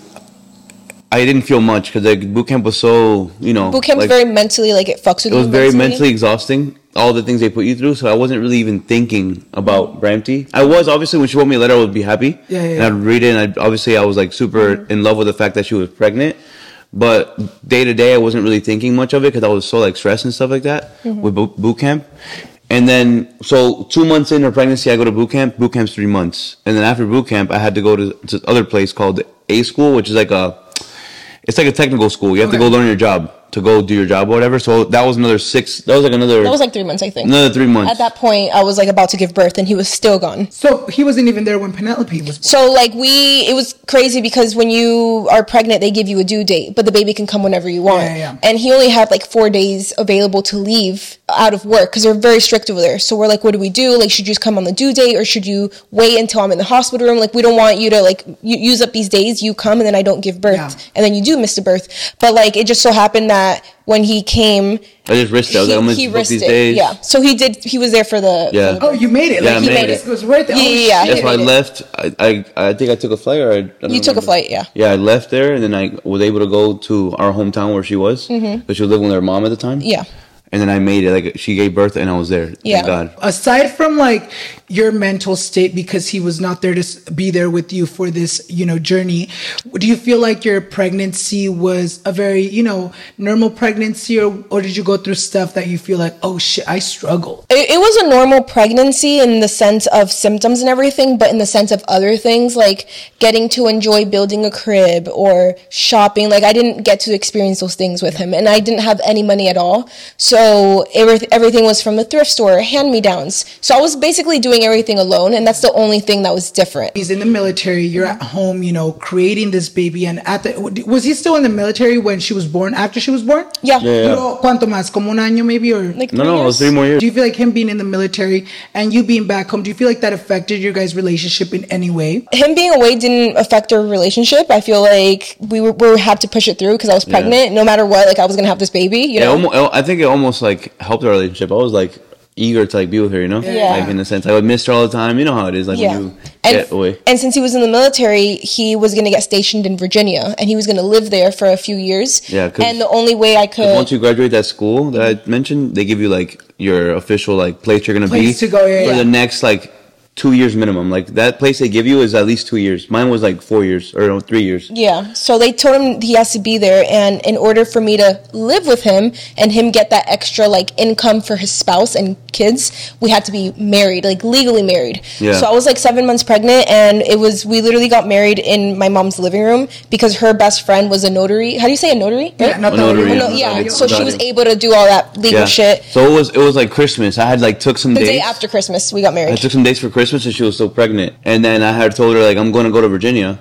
I didn't feel much because like boot camp was so you know. boot camp's like, very mentally like it fucks with It was very mentally exhausting. All the things they put you through, so I wasn't really even thinking about Bramty. I was obviously when she wrote me a letter, I would be happy, Yeah, yeah, and. I'd read it, and I'd, obviously I was like super mm-hmm. in love with the fact that she was pregnant. But day to day, I wasn't really thinking much of it because I was so like stressed and stuff like that mm-hmm. with boot, boot camp. And then, so two months into her pregnancy, I go to boot camp. Boot camp's three months, and then after boot camp, I had to go to, to other place called A school, which is like a, it's like a technical school. You have to go learn your job to go do your job or whatever. So that was another six. That was like another. That was like three months, I think. another three months. At that point, I was like about to give birth, and he was still gone. So he wasn't even there when Penelope was. born. So like we, it was crazy because when you are pregnant, they give you a due date, but the baby can come whenever you want. Yeah, yeah, yeah. And he only had like four days available to leave out of work because they're very strict over there. So we're like, what do we do? Like, should you just come on the due date or should you wait until I'm in the hospital room? Like, we don't want you to like use up these days. You come and then I don't give birth, Yeah. and then you do miss the birth. But like, it just so happened that when he came, I just risked it. I was he, like, I'm he risked these it. days. Yeah. So he did. He was there for the. Yeah. for the Oh, you made it! Yeah, like I he made made it. it. was worth it. Yeah, oh, yeah, yeah. That's why I it. left. I, I I think I took a flight or I, I don't You took a flight, yeah. Yeah, I left there and then I was able to go to our hometown where she was because she was living with her mom at the time. Mm-hmm. Yeah. And then I made it. Like she gave birth and I was there. Yeah. Thank God. aside from like your mental state because he was not there to be there with you for this you know journey do you feel like your pregnancy was a very you know normal pregnancy or, or did you go through stuff that you feel like oh shit i struggle It, it was a normal pregnancy in the sense of symptoms and everything, but in the sense of other things like getting to enjoy building a crib or shopping. Like I didn't get to experience those things with him, and I didn't have any money at all. So every, everything was from the thrift store, hand me downs. So I was basically doing everything alone, and that's the only thing that was different. he's in the military you're at home you know creating this baby and at the was he still in the military when she was born after she was born Yeah. Yeah, yeah. Pero, ¿Cuánto más? ¿Como un año maybe? Or Like No, no, it was years. three more years. do you feel like him being in the military and you being back home, do you feel like that affected your guys' relationship in any way? him being away didn't affect our relationship. I feel like we were, we had to push it through because I was pregnant. No matter what, like I was gonna have this baby. You It know. almost, I think it almost like helped our relationship. I was like eager to like be with her, you know? Yeah. Like in a sense, I would miss her all the time. You know how it is, like yeah. when you And, get away. and since he was in the military, he was going to get stationed in Virginia and he was going to live there for a few years. Yeah, And the only way I could. Once you graduate that school that I mentioned, they give you like your official like place you're gonna Place be to go, yeah, for yeah. the next like two years minimum. Like that place they give you is at least two years. Mine was like four years or no, three years. Yeah. So they told him he has to be there. And in order for me to live with him and him get that extra like income for his spouse and kids, we had to be married, like legally married. Yeah. So I was like seven months pregnant and it was, we literally got married in my mom's living room because her best friend was a notary. How do you say a notary? Yeah, not A notary, Oh, yeah. no, Yeah. yeah. So she was Notary. able to do all that legal Yeah. shit. So it was it was like Christmas. I had like took some The days. day after Christmas, we got married. I took some days for Christmas and she was still pregnant. And then I had told her like I'm going to go to Virginia,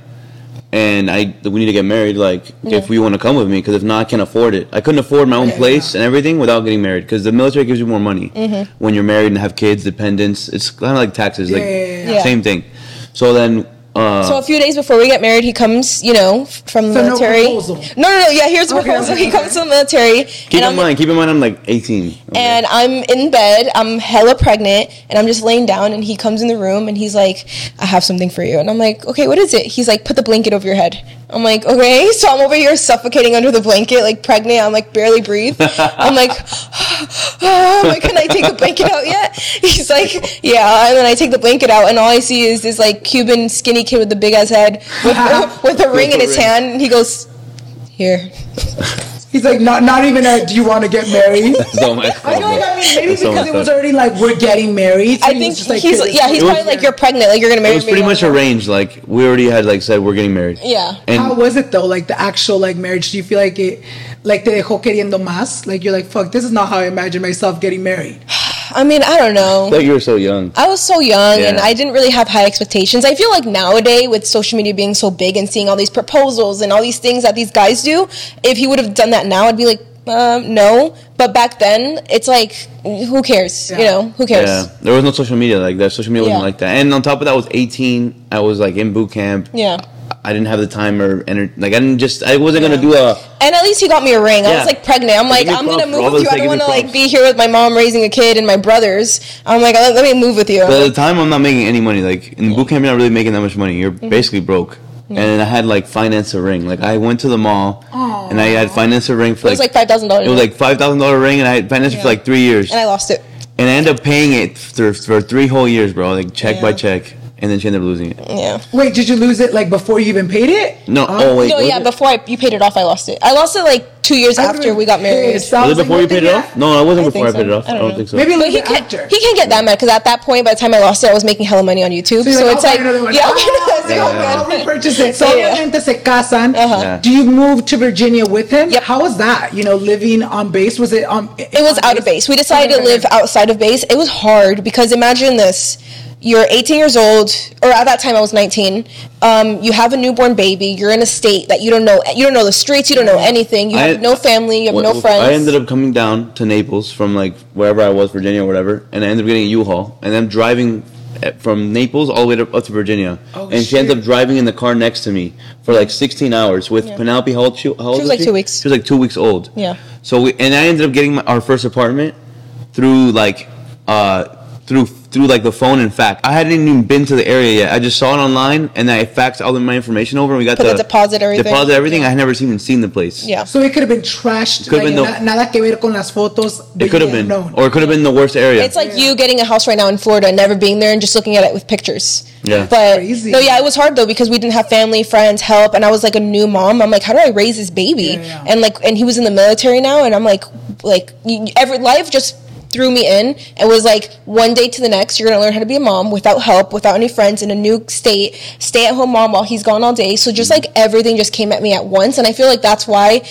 and I we need to get married. Like if you want to come with me, because if not, I can't afford it. I couldn't afford my own Yeah, place yeah. and everything without getting married. Because the military gives you more money Mm-hmm. when you're married and have kids, dependents. It's kind of like taxes, like Yeah, yeah, yeah, yeah. same thing. So then. Uh, So a few days before we get married, he comes, you know, from the So no military. No, no, no. Yeah, here's the Okay, proposal. okay, He comes to the military, keep in I'm, mind, keep in mind, I'm like 18. okay? and I'm in bed. I'm hella pregnant, and I'm just laying down. And he comes in the room, and he's like, "I have something for you." And I'm like, "Okay, what is it?" He's like, "Put the blanket over your head." I'm like, "Okay." So I'm over here suffocating under the blanket, like pregnant. I'm like barely breathe. I'm like, I'm like, "Can I take the blanket out yet?" He's like, "Yeah." And then I take the blanket out, and all I see is this like Cuban skinny kid with the big ass head with, with a ring in his ring. hand, and he goes, "Here." He's like, not not even a. Do you want to get married? So my I feel like I mean maybe That's so because it was already like we're getting married. so I think was just like, he's "Here, yeah he's It was- probably like you're pregnant like you're gonna marry It was me. pretty much arranged. Like we already had like said we're getting married. Yeah. And How was it though? Like the actual like marriage? Do you feel like it, like te dejó queriendo más? Like you're like, fuck, this is not how I imagine myself getting married. I mean I don't know. like you were so young. I was so young and I didn't really have high expectations. I feel like nowadays with social media being so big and seeing all these proposals and all these things that these guys do, if he would have done that now, I'd be like, um, no. But back then, it's like, who cares? You know, who cares? Yeah, there was no social media like that. Social media wasn't Yeah. like that. And on top of that, I was 18. I was like in boot camp. Yeah. I didn't have the time or energy. Like I didn't just. I wasn't Yeah. gonna do a. And at least he got me a ring. I was like pregnant. I'm like, I'm gonna move with you. I don't want to like be here with my mom raising a kid and my brothers. I'm like, let, me move with you. But at the time, I'm not making any money. Like in the boot camp, you're not really making that much money. You're Mm-hmm. basically broke. And I had like finance a ring. Like I went to the mall and I had finance a ring for it was like five thousand dollars. it was like five thousand dollar ring, and I had financed it for like three years, and I lost it. and I ended up paying it for, for three whole years, bro. Like check by check, and then she ended up losing it. Yeah. Wait, did you lose it like before you even paid it? No, oh, wait, no, was yeah. it? Before I, you paid it off, I lost it. I lost it like two years after we got married. Pissed. Was it was like, before you paid it off? No, it wasn't I before I think paid it off. I I don't don't think so. Maybe But like he after. can't, he can't get that mad because at that point, by the time I lost it, I was making hella money on YouTube. So, So, you're it's like, like, "I'll buy one." yeah, Ah, yeah, I'll repurchase it. So Yeah. obviamente se casan. Do you move to Virginia with him? Yep. How was that? You know, living on base. Was it on? It was out of base. We decided to live outside of base. It was hard because imagine this. You're 18 years old, or at that time I was 19. Um, you have a newborn baby. You're in a state that you don't know. You don't know the streets. You don't know anything. You I- have no family. You have no friends. I ended up coming down to Naples from like wherever I was, Virginia or whatever, and I ended up getting a U-Haul, and then driving eh, from Naples all the way to, up to Virginia, Oh, and she ended up driving in the car next to me for like 16 hours with Yeah. Penelope. How old she? How old She was like two weeks. She was like two weeks old. Yeah. So we and I ended up getting my, our first apartment through like uh through through like the phone and fax. I hadn't even been to the area yet. I just saw it online and I faxed all of my information over and we got Put the deposit, everything. Deposit everything. I had never even seen the place. yeah. So it could have been trashed. Could've like, been na- nada que ver con las fotos. It could have been, didn't or it could have been the worst area. It's like you getting a house right now in Florida and never being there and just looking at it with pictures. Yeah. But Crazy. no, yeah, it was hard though because we didn't have family, friends, help, and I was like a new mom. I'm like, how do I raise this baby? Yeah, yeah. And like, and he was in the military now, and I'm like, like every life just threw me in and was like one day to the next you're gonna learn how to be a mom without help without any friends in a new state stay at home mom while he's gone all day. So just like everything just came at me at once. And i feel like that's why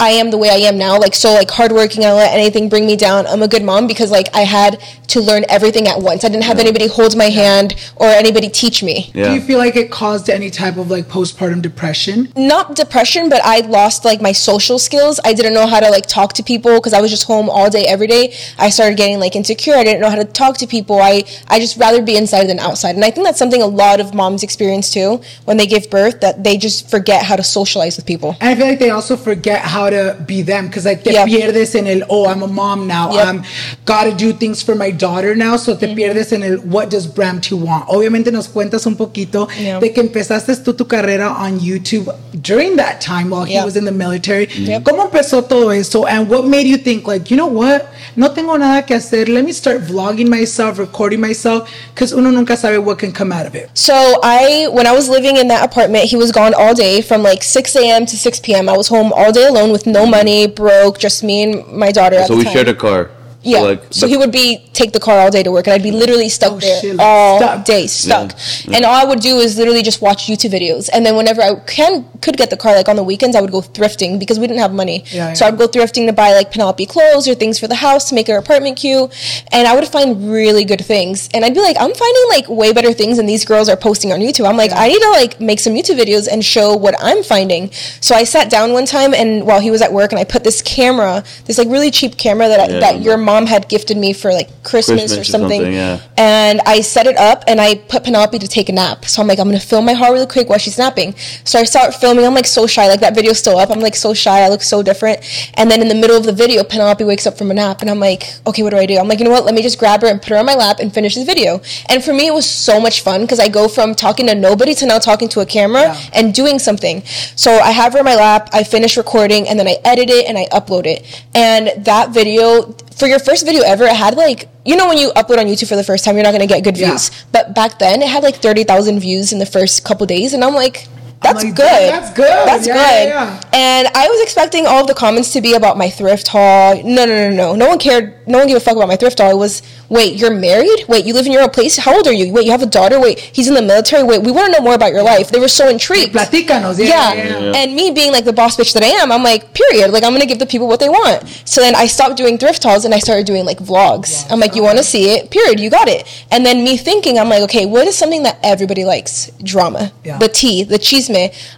i am the way i am now like so like hardworking i don't let anything bring me down i'm a good mom because like i had to learn everything at once i didn't have anybody hold my hand or anybody teach me yeah. Do you feel like it caused any type of like postpartum depression? not depression, but I lost like my social skills. I didn't know how to like talk to people because I was just home all day every day. I started getting like insecure. I didn't know how to talk to people. I I just rather be inside than outside. And I think that's something a lot of moms experience too when they give birth that they just forget how to socialize with people. And I feel like they also forget how to be them because like te Yep. pierdes en el oh I'm a mom now Yep. I'm gotta do things for my daughter now so te mm-hmm. pierdes en el what does Bramty want. Obviamente nos cuentas un poquito Yeah. de que empezaste tú tu carrera on YouTube during that time while he was in the military. Mm-hmm. Yep. ¿Cómo empezó todo eso? And what made you think like you know what no tengo nada que hacer let me start vlogging myself recording myself because uno nunca sabe what can come out of it. So I, when I was living in that apartment, he was gone all day from like 6 a.m. to 6 p.m. I was home all day alone with no money, broke, just me and my daughter. At so we time. shared a car. Yeah. So, like, so the- he would be take the car all day to work, and I'd be literally stuck Oh, there shit, all stuck. day, stuck. Yeah. And all I would do is literally just watch YouTube videos. And then whenever I can could get the car, like on the weekends, I would go thrifting because we didn't have money. Yeah, So. I'd go thrifting to buy like Penelope clothes or things for the house to make our apartment cute. And I would find really good things. And I'd be like, I'm finding like way better things than these girls are posting on YouTube. I'm like, I need to like make some YouTube videos and show what I'm finding. So I sat down one time and while he was at work, and I put this camera, this like really cheap camera that I, that your mom had gifted me for like Christmas, Christmas or or something. something, yeah. And I set it up and I put Penelope to take a nap. So I'm like, I'm gonna film my heart really quick while she's napping. So I start filming. I'm like so shy. Like that video's still up. I'm like so shy. I look so different. And then in the middle of the video, Penelope wakes up from a nap and I'm like, okay, what do I do? I'm like, you know what? Let me just grab her and put her on my lap and finish the video. And for me, it was so much fun because I go from talking to nobody to now talking to a camera Yeah. and doing something. So I have her on my lap. I finish recording and then I edit it and I upload it. And that video, for your first video ever, it had like, you know, when you upload on YouTube for the first time, you're not to get good Yeah. views. But back then, it had like 30,000 views in the first couple days. And I'm like, that's like, good. that's good. That's Yeah, good. yeah, yeah. And I was expecting all of the comments to be about my thrift haul. No, no, no, no. No one cared. No one gave a fuck about my thrift haul. It was, wait, you're married? Wait, you live in your own place? How old are you? Wait, you have a daughter? Wait, he's in the military? Wait, we want to know more about your life. They were so intrigued. Platícanos. Yeah. Yeah. yeah, yeah. And me being like the boss bitch that I am, I'm like, period. Like, I'm going to give the people what they want. So then I stopped doing thrift hauls and I started doing like vlogs. I'm like, you want to see it? Period. You got it. And then me thinking, I'm like, okay, what is something that everybody likes? Drama. Yeah. The tea, the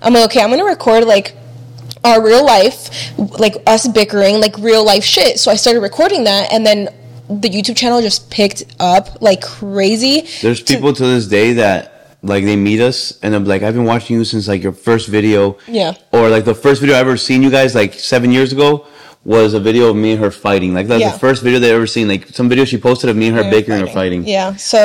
I'm like, okay, I'm to record like, our real life, like us bickering, like real life shit. So I started recording that, and then the YouTube channel just picked up like crazy. There's people to this day that like they meet us and I'm like, I've been watching you since like your first video. Yeah. Or like the first video I ever seen you guys like seven years ago was a video of me and her fighting. Like that's Yeah. the first video they ever seen. Like some video she posted of me and her bickering or fighting. Yeah. So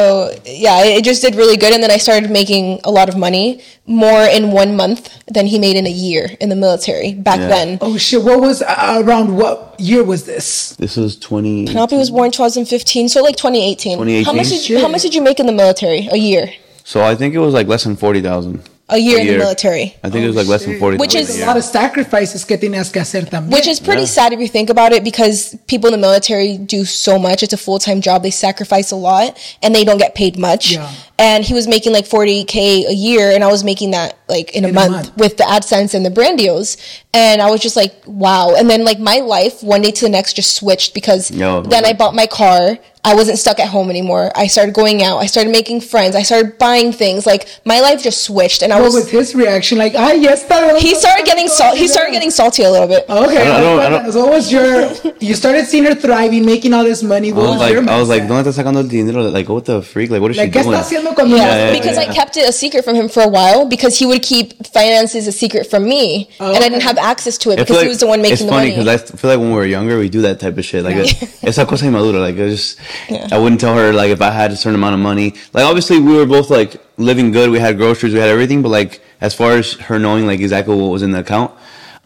yeah, it it just did really good, and then I started making a lot of money, more in one month than he made in a year in the military back Yeah. then. Oh shit! What was uh, around? What year was this? This was twenty Penelope was born 2015, so like 2018. 2018? How much did you, how much did you make in the military? A year. so I think it was like less than forty thousand. A year A in year. the military. I think it was like less than oh, forty Which is- A lot of sacrifices que tenías que hacer también. Which is pretty Yeah. sad if you think about it because people in the military do so much. It's a full time job. They sacrifice a lot and they don't get paid much. Yeah. And he was making like 40K a year and I was making that like in a, In a month, month. with the AdSense and the brand deals. And I was just like, wow. And then like my life one day to the next just switched because Yo. then I bought my car. I wasn't stuck at home anymore. I started going out. I started making friends. I started buying things. Like my life just switched and I what was. was his reaction? Like, ah, yes, está- he started getting salt. He started getting salty a little bit. Okay. I don't- I don't- I don't- So what was your? You started seeing her thriving, making all this money. I was was, like, your I was like, mindset? ¿dónde está sacando el dinero? Like, what the freak? Like, what is Like, she doing? Está haciendo con Yeah, yeah, because yeah. I kept it a secret from him for a while because he would keep finances a secret from me, and I didn't have access to it because like he was the one making it's the funny money. because I feel like when we were younger, we do that type of shit. Like, Yeah. esa cosa inmadura. Like, I just, Yeah. I wouldn't tell her like if I had a certain amount of money. Like, obviously, we were both like living good. We had groceries, we had everything. But like, as far as her knowing like exactly what was in the account,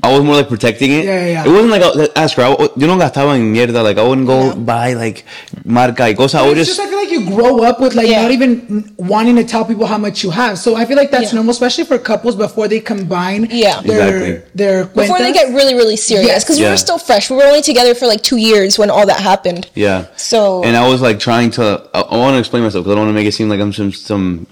I was more like protecting it. Yeah, yeah, yeah. It wasn't like I, ask her. I, yo no gastaba en mierda. Like, I wouldn't go buy like marca y cosas. I would It's just. just I feel like you grow up with like Yeah. not even wanting to tell people how much you have. So I feel like that's Yeah. normal, especially for couples before they combine Yeah. their Exactly. their Before they get really, really serious, Yes. because we Yeah. were still fresh. We were only together for like two years when all that happened. Yeah. So And I was like trying to. I, I want to explain myself because I don't want to make it seem like I'm some some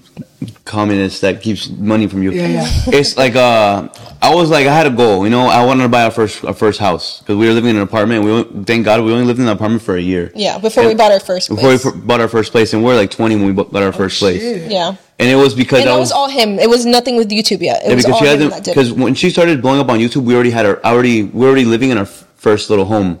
communist that keeps money from you. Yeah, yeah. It's like uh, I was like I had a goal. You know, I wanted to buy our first our first house because we were living in an apartment. We only, thank God we only lived in an apartment for a year. yeah, before we bought our first Before we place. fir- bought our first place, and we are like 20 when we bu- got our oh, first place. Oh, shit. yeah, And it was because and I that was, was all him. It was nothing with YouTube yet. It yeah, was because all she had him them, that did. because when she started blowing up on YouTube, we already had our already we were already living in our f- first little home.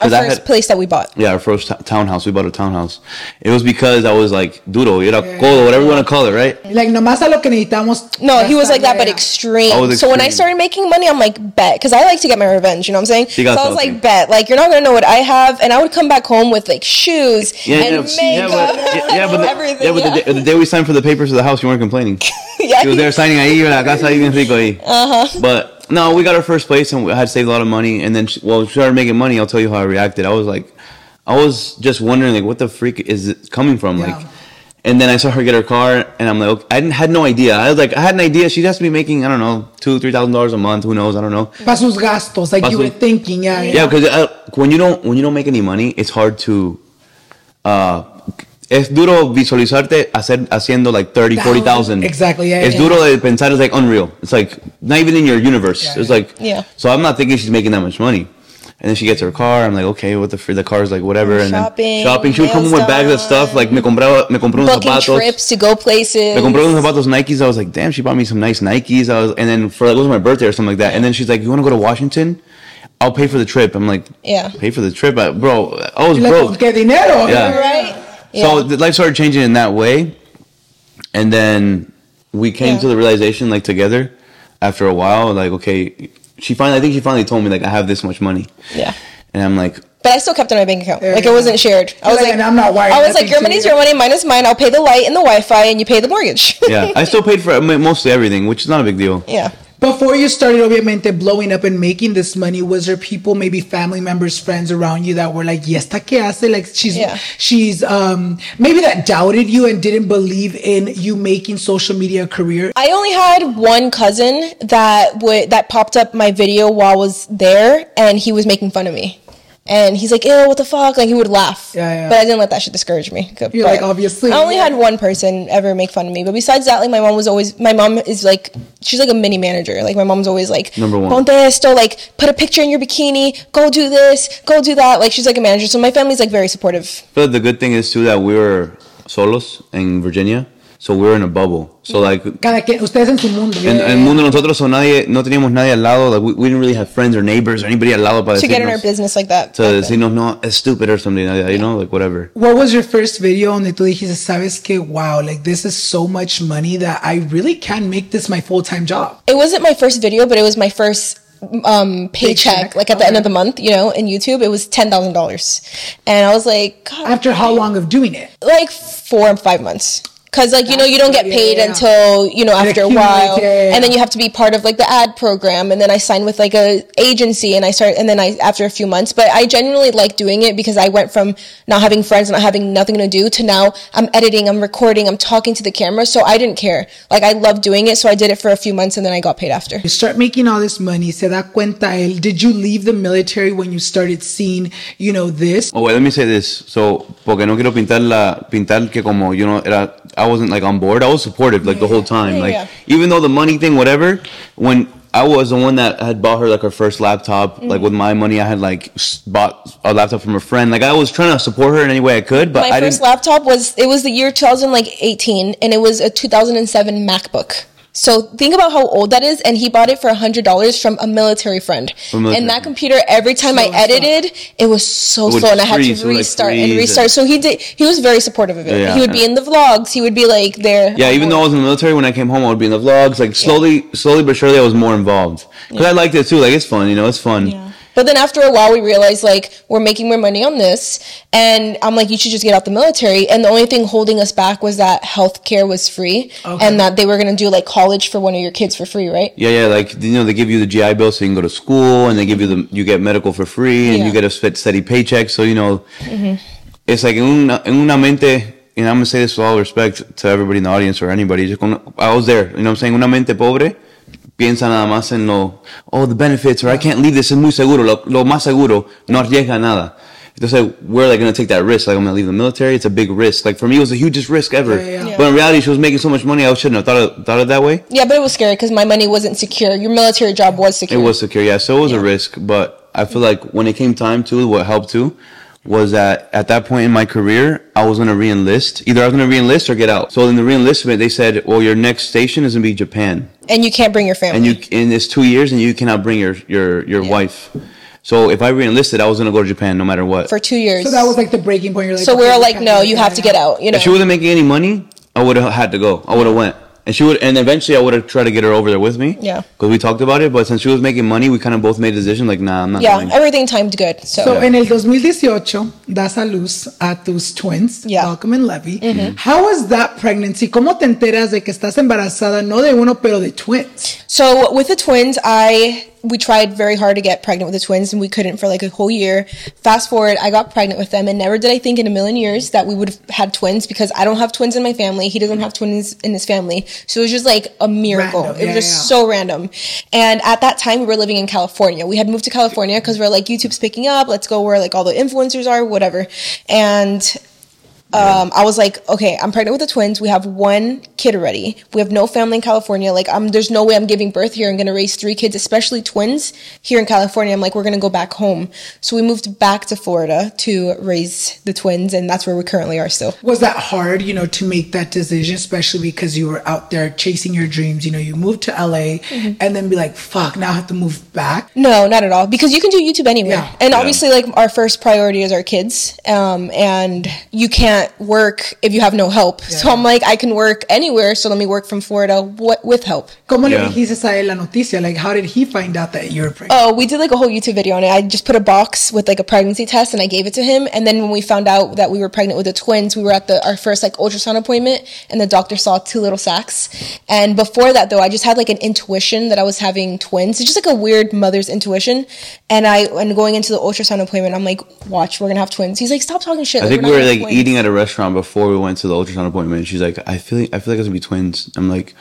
Our 'Cause I first had- place that we bought. Yeah, our first t- townhouse. We bought a townhouse. It was because I was like duro, era codo, whatever you want to call it, right? like nomás a lo que necesitamos. No, he was like that, but Yeah. extreme. So when I started making money, I'm like, bet, because I like to get my revenge. You know what I'm saying? So I was something. like, bet, like you're not gonna know what I have, and I would come back home with like shoes Yeah, and yeah, makeup, but, yeah, yeah, but the, everything. yeah, but the, day, the day we signed for the papers of the house, you weren't complaining. Yeah, She was there signing ahí, la casa ahí bien rico ahí. Uh-huh. But no, we got our first place and we had saved a lot of money. And then, she, well, we started making money. I'll tell you how I reacted. I was like, I was just wondering, like, what the freak is it coming from? Yeah. Like, and then I saw her get her car, and I'm like, I didn't, had no idea. I was like, I had an idea. She has to be making, I don't know, two, three thousand dollars a month. Who knows? I don't know. Pa sus gastos, like Pa you were thinking, yeah, yeah. Yeah, because uh, when you don't when you don't make any money, it's hard to. Uh, es duro visualizarte hacer haciendo like 30, 40,000. Exactly, yeah, It's yeah. duro de pensar it's like unreal. It's like not even in your universe. Yeah, it's yeah. like Yeah. So I'm not thinking she's making that much money. And then she gets her car. I'm like, okay, what the fr- the car's like whatever. And Shopping, then shopping. She would come nails with bags of stuff. Like me compraba me compré unos booking zapatos. trips to go places. Me compré unos zapatos Nikes. I was like, damn, she bought me some nice Nikes. I was, and then for like, it was my birthday or something like that. And then she's like, you want to go to Washington? I'll pay for the trip. I'm like, Yeah. pay for the trip, I, bro. I was Like, broke. que dinero. Yeah. right? So Yeah. life started changing in that way, and then we came Yeah. to the realization, like together, after a while, like okay, she finally, I think she finally told me like I have this much money, yeah. and I'm like, But I still kept it in my bank account. Like it wasn't shared. I was Like, like, and I'm not wired I was like, your money's your money, mine is mine. I'll pay the light and the Wi-Fi, and you pay the mortgage. yeah, I still paid for mostly everything, which is not a big deal. Yeah. Before you started, obviamente, blowing up and making this money, was there people, maybe family members, friends around you that were like, yes, esta qué hace?" Like she's Yeah. she's um maybe that doubted you and didn't believe in you making social media a career. I only had one cousin that would that popped up my video while I was there, and he was making fun of me. And he's like, "Ew, what the fuck?" Like he would laugh. Yeah, yeah. But I didn't let that shit discourage me. You're But like, obviously, I only yeah. had one person ever make fun of me. But besides that, like my mom was always. My mom is like, she's like a mini manager. Like my mom's always like, Number one. Ponte esto, like put a picture in your bikini. Go do this. Go do that. Like she's like a manager. So my family's like very supportive. But the good thing is too that we were solos in Virginia, so we were in a bubble. So like Cada quien, ustedes en su mundo. en yeah, el mundo nosotros so nadie no teníamos nadie al lado. Like we, we didn't really have friends or neighbors or anybody al lado para To get in our decirnos, business like that. to decirnos no es stupid or something like that. You know like whatever. What was your first video donde tú dijiste, sabes que, wow, like this is so much money that I really can make this my full time job? it wasn't my first video, but it was my first um paycheck, Paycheck, like at the end of the month, you know, in YouTube. It was ten thousand dollars. And I was like, God, After how long of doing it? like four and five months. Cause like you know you don't get paid yeah, yeah. until you know after a while, yeah, yeah, and then you have to be part of like the ad program, and then I signed with like a agency, and I start and then I after a few months, but I genuinely like doing it because I went from not having friends, not having nothing to do, to now I'm editing, I'm recording, I'm talking to the camera, so I didn't care. Like I love doing it, so I did it for a few months, and then I got paid after. You start making all this money, se da cuenta él. Did you leave the military when you started seeing, you know, this? Oh, wait, let me say this. So, porque no quiero pintar la pintar que como you know era I wasn't like on board. I was supportive like the whole time. Yeah, like yeah. even though the money thing, whatever. When I was the one that had bought her like her first laptop, Mm-hmm. like with my money, I had like bought a laptop from a friend. Like I was trying to support her in any way I could, but My I first didn't. laptop was it was the year 2018 and it was a 2007 MacBook. So think about how old that is and he bought it for $100 from a military friend. From military and that computer every time I Slow edited, it was so It slow and I had to would, like, restart and restart. and- So he did he was very supportive of it. Yeah, he would be in the vlogs, he would be like there. Yeah, even though I was in the military, when I came home, I would be in the vlogs. Like slowly, slowly but surely, I was more involved because I liked it too. Like it's fun, you know, it's fun. But then after a while, we realized like we're making more money on this, and I'm like, you should just get out the military. And the only thing holding us back was that healthcare was free, Okay. and that they were gonna do like college for one of your kids for free, right? Yeah, yeah, like you know, they give you the GI Bill so you can go to school, and they give you the you get medical for free, and Yeah. you get a steady paycheck. So you know, mm-hmm. it's like en una, en una mente. And I'm gonna say this with all respect to everybody in the audience or anybody. Just con- I was there, you know what I'm saying. Una mente pobre piensa nada más en lo, oh, the benefits, or I can't leave this, es muy seguro. Lo, lo más seguro no arriesga nada. Entonces, where are they gonna take that risk. Like I'm gonna leave the military. It's a big risk. Like for me, it was the hugest risk ever. Yeah, yeah, yeah. But in reality, she was making so much money. I shouldn't have thought of, thought of that way. Yeah, but it was scary because my money wasn't secure. Your military job was secure. It was secure, yeah. So it was a risk, but I feel like when it came time to, what helped too was that at that point in my career, I was gonna re-enlist. Either I was gonna re-enlist or get out. So in the re-enlistment, they said, "Well, your next station is gonna be Japan, and you can't bring your family. and you in this two years, and you cannot bring your your your Yeah. wife." So if I re-enlisted, I was gonna go to Japan no matter what. for two years. So that was like the breaking point. You're like, So we are were like, no, you have to get out. You know. If she wasn't making any money, I would have had to go. I would have went. And she would, and eventually I would have tried to get her over there with me. Yeah. Because we talked about it, but since she was making money, we kind of both made a decision like, nah, I'm not yeah, going. everything timed good. So, So en el 2018 das a luz a tus twins, Yeah. Malcolm and Levy. Mm-hmm. How was that pregnancy? ¿Cómo te enteras de que estás embarazada no de uno pero de twins? So with the twins, I we tried very hard to get pregnant with the twins and we couldn't for like a whole year. Fast forward, I got pregnant with them and never did I think in a million years that we would have had twins because I don't have twins in my family. He doesn't have twins in his family. So it was just like a miracle. Random, it was yeah, just yeah. so random. And at that time we were living in California. We had moved to California because we're like YouTube's picking up. Let's go where like all the influencers are, whatever. And um, I was like, okay, I'm pregnant with the twins. We have one kid already. We have no family in California. Like, I'm there's no way I'm giving birth here. I'm gonna raise three kids, especially twins here in California. I'm like, we're gonna go back home. So we moved back to Florida to raise the twins, and that's where we currently are still. Was that hard, you know, to make that decision, especially because you were out there chasing your dreams? You know, you moved to LA Mm-hmm. and then be like, fuck, now I have to move back. No, not at all. Because you can do YouTube anywhere. Yeah. And Yeah. obviously, like, our first priority is our kids. Um, and you can't can't work if you have no help. So I'm like, I can work anywhere. So let me work from Florida w- with help. ¿Cómo Yeah. le dijiste a él la noticia? Like, how did he find out that you were pregnant? Oh, we did like a whole YouTube video on it. I just put a box with like a pregnancy test and I gave it to him. And then when we found out that we were pregnant with the twins, we were at the our first like ultrasound appointment and the doctor saw two little sacs. And before that though, I just had like an intuition that I was having twins. It's just like a weird mother's intuition. And I and going into the ultrasound appointment, I'm like, watch, we're gonna have twins. He's like, stop talking shit. I Like, think we're we not were like twins." eating at a restaurant before we went to the ultrasound appointment. She's like, I feel, like, I feel like it's gonna be twins. I'm like,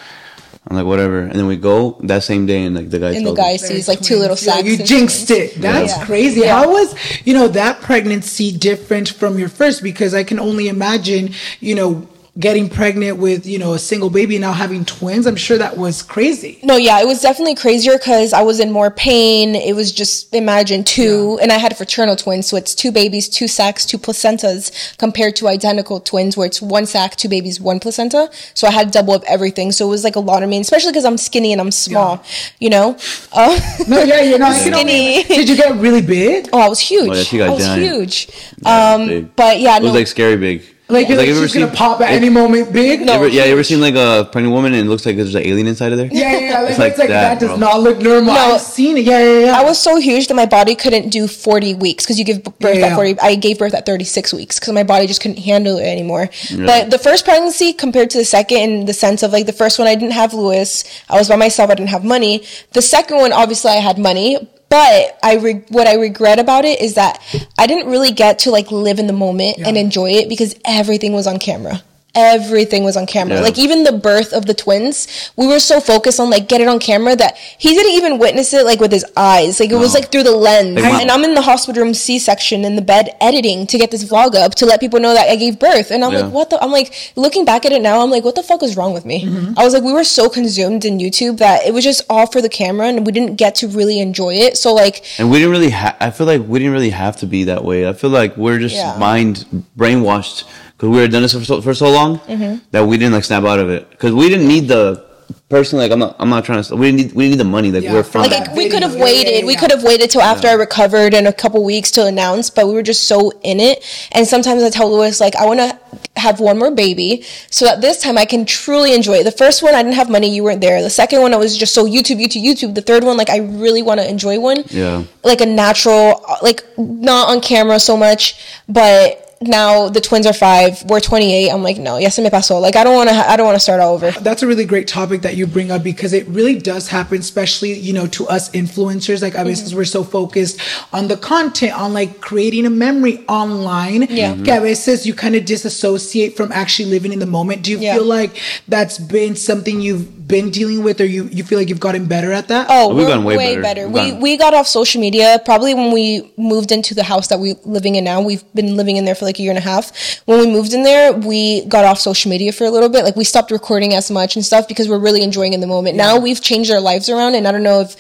I'm like, whatever. And then we go that same day, and like the guy and the guy me. sees like two little Yeah, you jinxed twins. it. That's Yeah. crazy. Yeah. How was, you know, that pregnancy different from your first? Because I can only imagine, you know, getting pregnant with, you know, a single baby and now having twins. I'm sure that was crazy. No, yeah, it was definitely crazier because I was in more pain. It was just imagine two, and I had fraternal twins, so it's two babies, two sacs, two placentas, compared to identical twins where it's one sac, two babies, one placenta. So I had double of everything. So it was like a lot of me, especially because I'm skinny and I'm small. You know. Uh, No, yeah, you're not can only- Skinny. Did you get really big? oh, I was huge. Oh, yeah, she got I was giant. huge. Yeah, um, big. but yeah, It was no. like scary big. Like, you're Like, like, have you she's ever gonna pop at it- any moment big? No. You ever- yeah, you ever seen like a pregnant woman and it looks like there's an alien inside of there? Yeah, yeah, yeah. Like, It's it's like like, that, that, does bro. not look normal. No. I've seen it. Yeah, yeah, yeah. I was so huge that my body couldn't do 40 weeks because you give birth Yeah. at 40. I gave birth at 36 weeks because my body just couldn't handle it anymore. But the first pregnancy compared to the second, in the sense of like the first one, I didn't have Luis. I was by myself. I didn't have money. The second one, obviously, I had money. But I re- what I regret about it is that I didn't really get to like live in the moment and enjoy it because everything was on camera. Everything was on camera. Yeah. Like even the birth of the twins, we were so focused on like get it on camera that he didn't even witness it like with his eyes. Like it was like through the lens. Like, and I'm in the hospital room C section in the bed editing to get this vlog up to let people know that I gave birth. And I'm Yeah. like, what the? I'm like looking back at it now. I'm like, what the fuck was wrong with me? Mm-hmm. I was like, we were so consumed in YouTube that it was just all for the camera and we didn't get to really enjoy it. So like, And we didn't really have, I feel like we didn't really have to be that way. I feel like we're just Yeah. mind brainwashed because we were done this for so, for so long Mm-hmm. that we didn't like snap out of it. Because we didn't need the, personally, like I'm not, I'm not trying to, we didn't need, we didn't need the money. Like Yeah, we're fine. from like we could have video. Yeah, yeah, waited. We could have waited till after I recovered in a couple weeks to announce, but we were just so in it. And sometimes I tell Luis like I want to have one more baby so that this time I can truly enjoy it. The first one I didn't have money, you weren't there. The second one I was just so YouTube, YouTube, YouTube. The third one like I really want to enjoy one. Yeah. Like a natural, like not on camera so much, but now the twins are five. We're 28. I'm like, no, yes, me pasó. Like I don't want to. I don't want to start all over. That's a really great topic that you bring up because it really does happen, especially, you know, to us influencers. Like, obviously, Mm-hmm. we're so focused on the content, on like creating a memory online. Yeah. Que a veces you kind of disassociate from actually living in the moment. Do you Yeah. feel like that's been something you've been dealing with or you, you feel like you've gotten better at that? Oh, We've we're gotten way, way better. better. We've We got off social media probably when we moved into the house that we're living in now. We've been living in there for like a year and a half. When we moved in there, we got off social media for a little bit. Like we stopped recording as much and stuff because we're really enjoying in the moment. Now we've changed our lives around, and I don't know if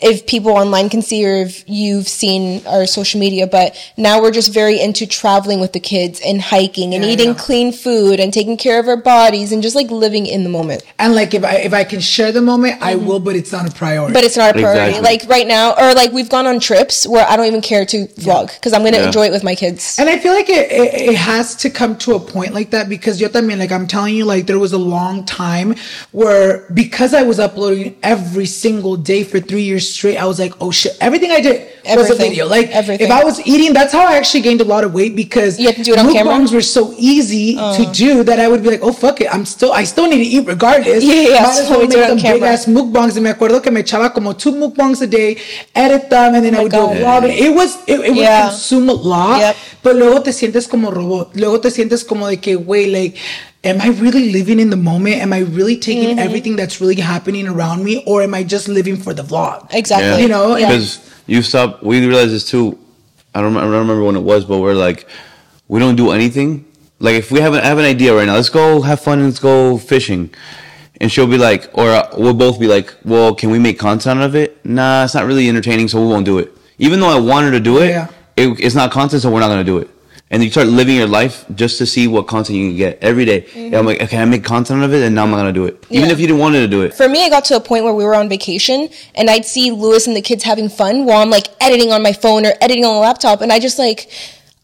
if people online can see or if you've seen our social media, but now we're just very into traveling with the kids and hiking and Yeah, eating yeah. clean food and taking care of our bodies and just like living in the moment. And like, if I, if I can share the moment, I will, but it's not a priority. Mm-hmm. But it's not a priority. Exactly. Like right now, or like we've gone on trips where I don't even care to vlog because I'm gonna Yeah. enjoy it with my kids. And I feel like it, it, it has to come to a point like that because yo también, like I'm telling you, like there was a long time where because I was uploading every single day for three years straight, I was like, oh shit, everything I did was a video. Like Everything. if I was eating, that's how I actually gained a lot of weight because You had to do it on camera? Uh. mukbangs were so easy to do that I would be like, oh fuck it, I'm still, I still need to eat regardless. Yeah, yeah, Might as well we make on big ass mukbangs. And me acuerdo que me echaba como two mukbangs a day, edit them, and then I would God. do a vlog. It was, it, it would consume a lot. Yep. Pero luego te sientes como robot. Luego te sientes como de que, wait, like, am I really living in the moment? Am I really taking Mm-hmm. everything that's really happening around me? Or am I just living for the vlog? Exactly. You know, Yeah. because you stop. We realized this too. I don't, I don't remember when it was, but we're like, we don't do anything. Like if we have, an, I have an idea right now, let's go have fun and let's go fishing. And she'll be like, or uh, we'll both be like, well, can we make content out of it? Nah, it's not really entertaining, so we won't do it. Even though I wanted to do it, Yeah. it it's not content, so we're not gonna do it. And you start living your life just to see what content you can get every day. And I'm mm-hmm. like, okay, I make content of it, and now I'm not gonna do it, even Yeah. if you didn't want to do it. For me, it got to a point where we were on vacation and I'd see Luis and the kids having fun while I'm like editing on my phone or editing on the laptop. And I just like,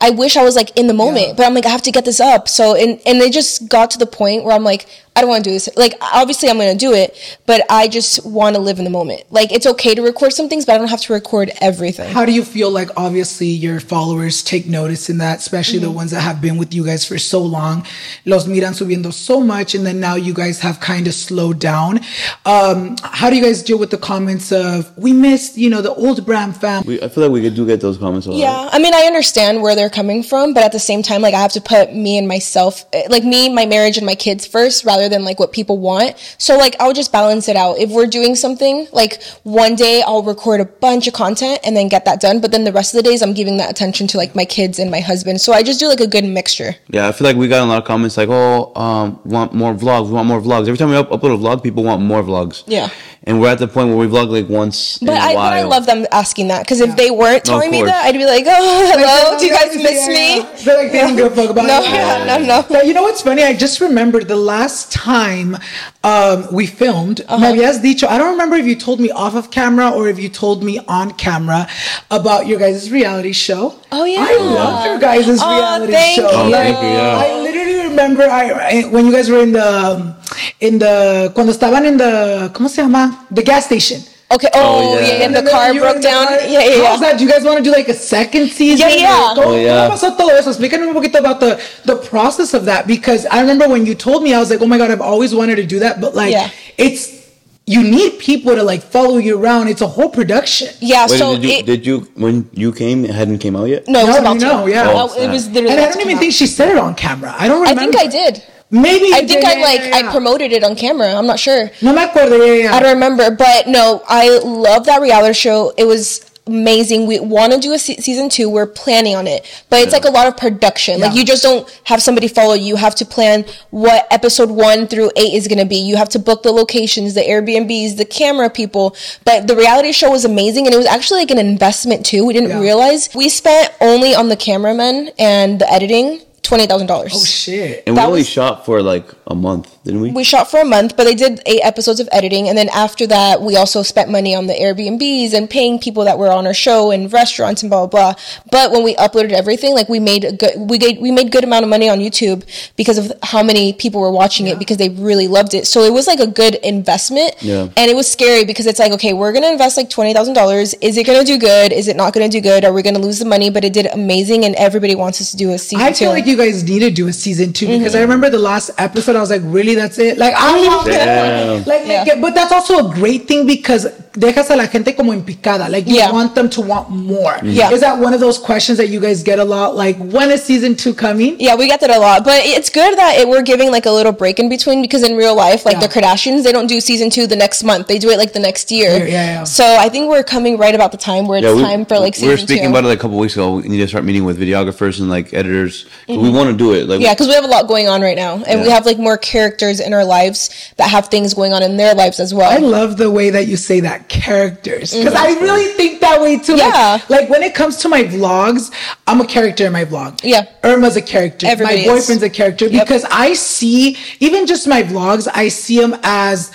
I wish I was like in the moment, but I'm like, I have to get this up. So, and, and it just got to the point where I'm like, I don't want to do this. Like, obviously I'm going to do it, but I just want to live in the moment. Like, it's okay to record some things, but I don't have to record everything. How do you feel like obviously your followers take notice in that, especially Mm-hmm. the ones that have been with you guys for so long? Los miran subiendo so much, and then now you guys have kind of slowed down. Um, how do you guys deal with the comments of we missed, you know, the old Bram fam? We, I feel like we do get those comments a lot. Yeah, I mean, I understand where they're coming from, but at the same time, like, I have to put me and myself, eh, like, me, my marriage, and my kids first rather than, like, what people want. So, like, I'll just balance it out. If we're doing something, like, one day I'll record a bunch of content and then get that done, but then the rest of the days I'm giving that attention to, like, my kids and my husband. So I just do, like, a good mixture. Yeah, I feel like we got a lot of comments like, "Oh, um, want more vlogs? Want more vlogs?" Every time we up- upload a vlog, people want more vlogs. Yeah. And we're at the point where we vlog like once in But a I, but while. I love them asking that because if they weren't No, telling me that, I'd be like, oh, hello, do you guys miss me? yeah. They're like, they don't give a fuck about No, it. yeah, no, no. But you know what's funny? I just remembered the last time um, we filmed, Uh-huh. me habías dicho, I don't remember if you told me off of camera or if you told me on camera about your guys' reality show. Oh, yeah. I love your guys' Oh, reality thank show. you. Oh, thank you, yeah. I remember I, I- when you guys were in the, in the, cuando estaban in the, ¿cómo se llama? The gas station. Okay, oh, Oh, yeah. yeah. and the And then car broke in the down. car. Yeah, yeah, How's yeah. that? Do you guys want to do like a second season? Yeah, yeah. ¿Cómo, Oh, yeah. ¿Cómo pasó todo eso? Explícanos un poquito about the, the process of that because I remember when you told me, I was like, oh my God, I've always wanted to do that. But like, Yeah. it's, you need people to like follow you around. It's a whole production. Yeah, Wait, so did you it, did you when you came it hadn't came out yet? no, it was No, about no, to. yeah. Oh, Oh, it was snap. literally. And I don't even come think she said it on camera. I don't remember. I think I did. Maybe. I think did, I yeah, like yeah, yeah. I promoted it on camera. I'm not sure. No me acuerdo, yeah, yeah. I don't remember, but no, I love that reality show. It was amazing. We want to do a se- season two. We're planning on it, but it's like a lot of production. Like you just don't have somebody follow you. You have to plan what episode one through eight is going to be. You have to book the locations, the Airbnbs, the camera people. But the reality show was amazing, and it was actually like an investment too. We didn't Yeah. realize we spent only on the cameramen and the editing twenty thousand dollars. Oh shit. And we only was- shot for like a month, didn't we? we shot for a month, but they did eight episodes of editing, and then after that, we also spent money on the Airbnbs and paying people that were on our show and restaurants and blah blah blah. But when we uploaded everything, like we made a good we gave, we made good amount of money on YouTube because of how many people were watching it because they really loved it. So it was like a good investment, Yeah. and it was scary because it's like okay, we're gonna invest like twenty thousand dollars. Is it gonna do good? Is it not gonna do good? Are we gonna lose the money? But it did amazing, and everybody wants us to do a season I two. feel like you guys need to do a season two because Mm-hmm. I remember the last episode. I was like, really, that's it? Like, I want Damn. more. Like, Yeah. like, but that's also a great thing because dejas a la gente como en picada. Like, you Yeah. want them to want more. Yeah. Is that one of those questions that you guys get a lot? Like, when is season two coming? Yeah, we get that a lot, but it's good that it, we're giving like a little break in between because in real life, like Yeah. the Kardashians, they don't do season two the next month; they do it like the next year. Yeah, yeah, yeah. So I think we're coming right about the time where it's we, time for like season two. we season were speaking two. about it like a couple weeks ago. We need to start meeting with videographers and like editors. 'Cause We want to do it. Like Mm-hmm. yeah, because we have a lot going on right now, and we have like more characters in our lives that have things going on in their lives as well. I love the way that you say that characters because I really think that way too. Mm-hmm. Yeah. Like, when it comes to my vlogs, I'm a character in my vlog. Yeah. Irma's a character. Everybody my is. boyfriend's a character Yep. because I see even just my vlogs. I see them as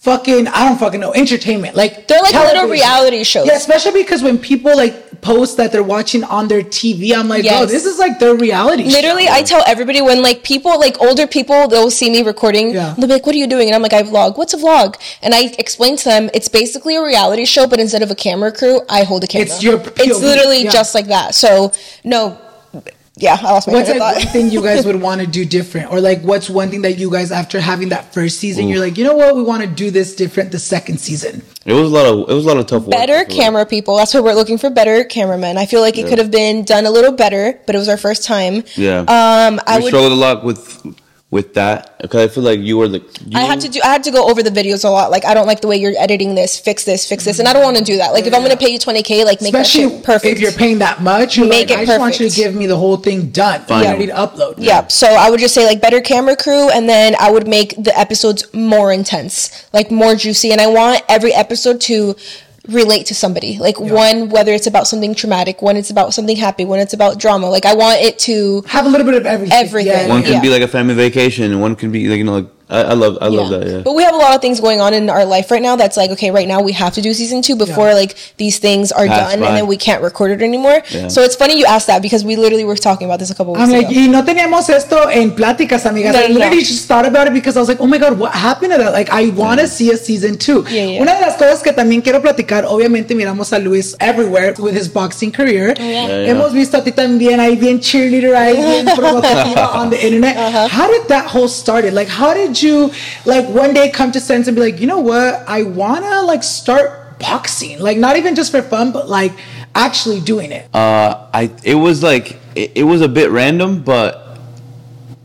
fucking I don't fucking know entertainment. Like They're like little reality shows. Yeah, especially because when people like post that they're watching on their TV, I'm like, oh, this is like their reality. show. Literally, I tell everybody when like people, like older people, they'll see me recording. Yeah. They'll be like, "What are you doing?" And I'm like, "I vlog." What's a vlog? And I explain to them it's basically a reality show, but instead of a camera crew, I hold a camera. It's your It's literally yeah. just like that. So no, yeah, I lost my What's train like of one thing you guys would want to do different, or like what's one thing that you guys after having that first season, you're like, you know what, we want to do this different the second season. it was a lot of it was a lot of tough better feel like. camera people. That's why we're looking for better cameramen. I feel like it could have been done a little better, but it was our first time. Yeah. Um, I we would. struggled a lot with with that because I feel like you were the. You, I had to do. I had to go over the videos a lot. Like, I don't like the way you're editing this. Fix this. Fix this. And I don't want to do that. Like, if I'm gonna pay you 20k, like make that Especially shit perfect. if you're paying that much, you're Make like, it I just want you to give me the whole thing done, Final. ready to upload. Yeah. So I would just say like better camera crew, and then I would make the episodes more intense, like more juicy, and I want every episode to relate to somebody. Like one, whether it's about something traumatic, one it's about something happy, when it's about drama. Like I want it to. Have a little bit of everything. Everything. Yeah, one can yeah. be like a family vacation, and one can be like you know like I, I love I love that. Yeah. But we have a lot of things going on in our life right now that's like, okay, right now we have to do season two before Yeah. like these things are Pass done by. and then we can't record it anymore. Yeah. So it's funny you asked that because we literally were talking about this a couple weeks I'm like, ago. y no teníamos esto en pláticas, amigas. No, I no. literally just thought about it because I was like, oh my God, what happened to that? Like, I want to see a season two. Yeah, yeah. Una de las cosas que también quiero platicar, obviamente miramos a Luis everywhere with his boxing career. yeah. Yeah, yeah. Hemos visto a ti también ahí bien cheerleader, ahí bien provocativa on the internet. Uh-huh. How did that whole started? Like, how did you, like, one day come to sense and be like, you know what? I want to, like, start boxing. Like, not even just for fun, but, like, actually doing it. Uh, I it was like it, it was a bit random, but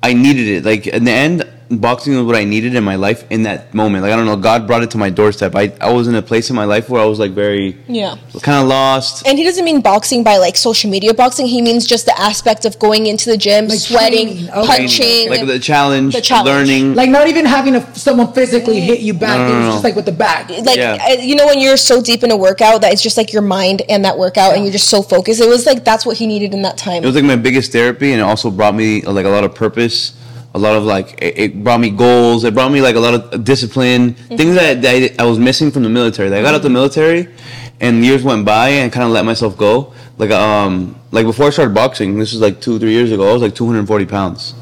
I needed it. Like in the end, boxing was what I needed in my life in that moment. Like I don't know, God brought it to my doorstep. I I was in a place in my life where I was like very Yeah. kind of lost. And he doesn't mean boxing by like social media boxing. He means just the aspect of going into the gym, Like sweating. Okay. punching. like the challenge, The challenge. learning. Like, not even having a, someone physically hit you back. No, no, it was no. just like with the back. like Yeah. uh, you know when you're so deep in a workout that it's just like your mind and that workout and you're just so focused. It was like that's what he needed in that time. it was like my biggest therapy, and it also brought me like a lot of purpose. A lot of like it, it brought me goals. It brought me like a lot of discipline, things that, that I, I was missing from the military. Like, I got out the military, and years went by, and kind of let myself go. Like um like before I started boxing, this was like two three years ago. I was like 240 pounds,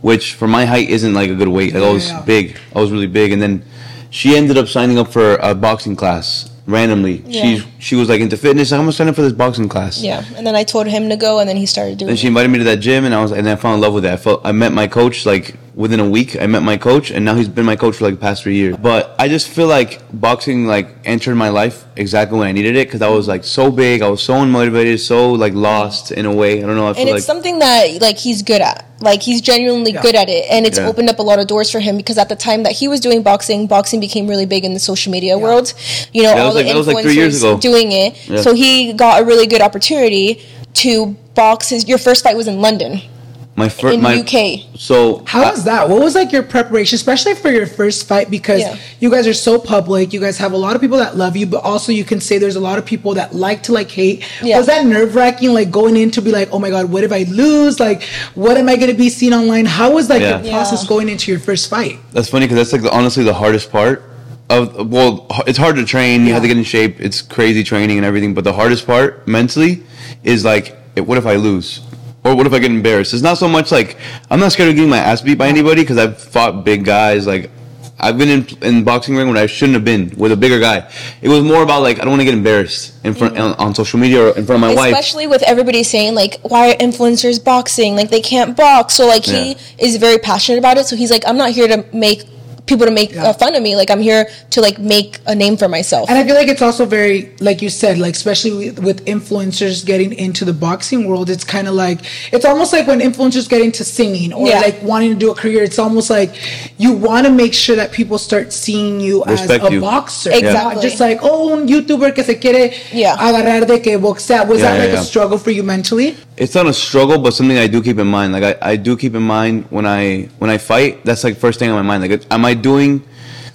which for my height isn't like a good weight. Like I was Yeah. big. I was really big, and then she ended up signing up for a boxing class randomly. Yeah. She she was like into fitness. I'm gonna sign up for this boxing class. yeah, and then I told him to go, and then he started doing. And she it. invited me to that gym, and I was, and I fell in love with it. I felt, I met my coach like within a week. I met my coach, and now he's been my coach for like the past three years. But I just feel like boxing like entered my life exactly when I needed it because I was like so big, I was so unmotivated, so like lost in a way. I don't know. I and feel it's like something that like he's good at. Like he's genuinely Yeah. good at it, and it's Yeah. opened up a lot of doors for him because at the time that he was doing boxing, boxing became really big in the social media world. You know, That all was the like- that was like three years influencers ago. doing it. Yeah. So he got a really good opportunity to box. His your first fight was in London, my first in my UK. so How I- was that? What was like your preparation, especially for your first fight? Because Yeah. you guys are so public. You guys have a lot of people that love you, but also you can say there's a lot of people that like to like hate. Yeah. Was that nerve wracking? Like going in to be like, oh my god, what if I lose? Like, what am I going to be seen online? How was like Yeah. the process Yeah. going into your first fight? That's funny because that's like the, honestly the hardest part of well, it's hard to train. You have to get in shape. It's crazy training and everything. But the hardest part mentally is like, what if I lose? Or what if I get embarrassed? It's not so much like I'm not scared of getting my ass beat by anybody because I've fought big guys. Like I've been in in boxing ring when I shouldn't have been with a bigger guy. It was more about like I don't want to get embarrassed in front mm-hmm. on, on social media or in front of my wife. Especially with everybody saying like, why are influencers boxing? Like they can't box. So like he Yeah. is very passionate about it. So he's like, I'm not here to make people to make Yeah. uh, fun of me. Like I'm here to like make a name for myself. And I feel like it's also very, like you said, like especially with, with influencers getting into the boxing world, it's kind of like it's almost like when influencers get into singing or Yeah. like wanting to do a career. It's almost like you want to make sure that people start seeing you Respect as a you. boxer, Exactly. Not just like oh, un YouTuber que se quiere Yeah. agarrar de que boxea. Was Yeah, that yeah, like yeah. a struggle for you mentally? it's not a struggle, but something I do keep in mind. Like I, I do keep in mind when I when I fight. That's like first thing on my mind. Like, am I doing?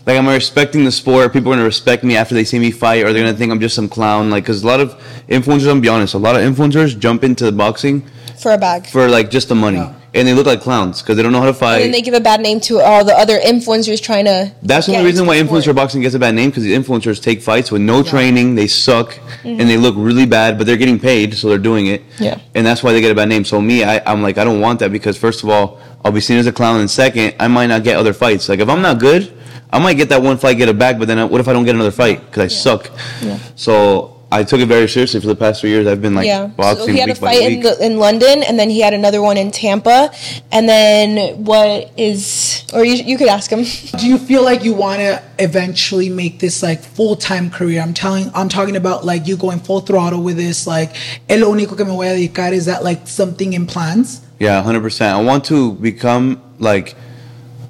Like, am I respecting the sport? People are gonna respect me after they see me fight, or they're gonna think I'm just some clown. Like, because a lot of influencers, I'm gonna be honest, a lot of influencers jump into boxing for a bag. for like just the money, Yeah. And they look like clowns because they don't know how to fight. and then they give a bad name to all the other influencers trying to. That's the only reason why influencer sport. boxing gets a bad name because the influencers take fights with no training, they suck, and they mm-hmm. look really bad, but they're getting paid, so they're doing it. Yeah. And that's why they get a bad name. So me, I, I'm like, I don't want that because first of all, I'll be seen as a clown, and second, I might not get other fights. Like if I'm not good, I might get that one fight, get it back, but then I- what if I don't get another fight because I suck? Yeah. So I took it very seriously for the past three years. I've been like Yeah, boxing so he had a week by fight in, the, in London, and then he had another one in Tampa, and then what is, or you, you could ask him. Do you feel like you want to eventually make this like full time career? I'm telling, I'm talking about like you going full throttle with this. Like, el único que me voy a dedicar is that like something in plans? Yeah, hundred percent. I want to become like,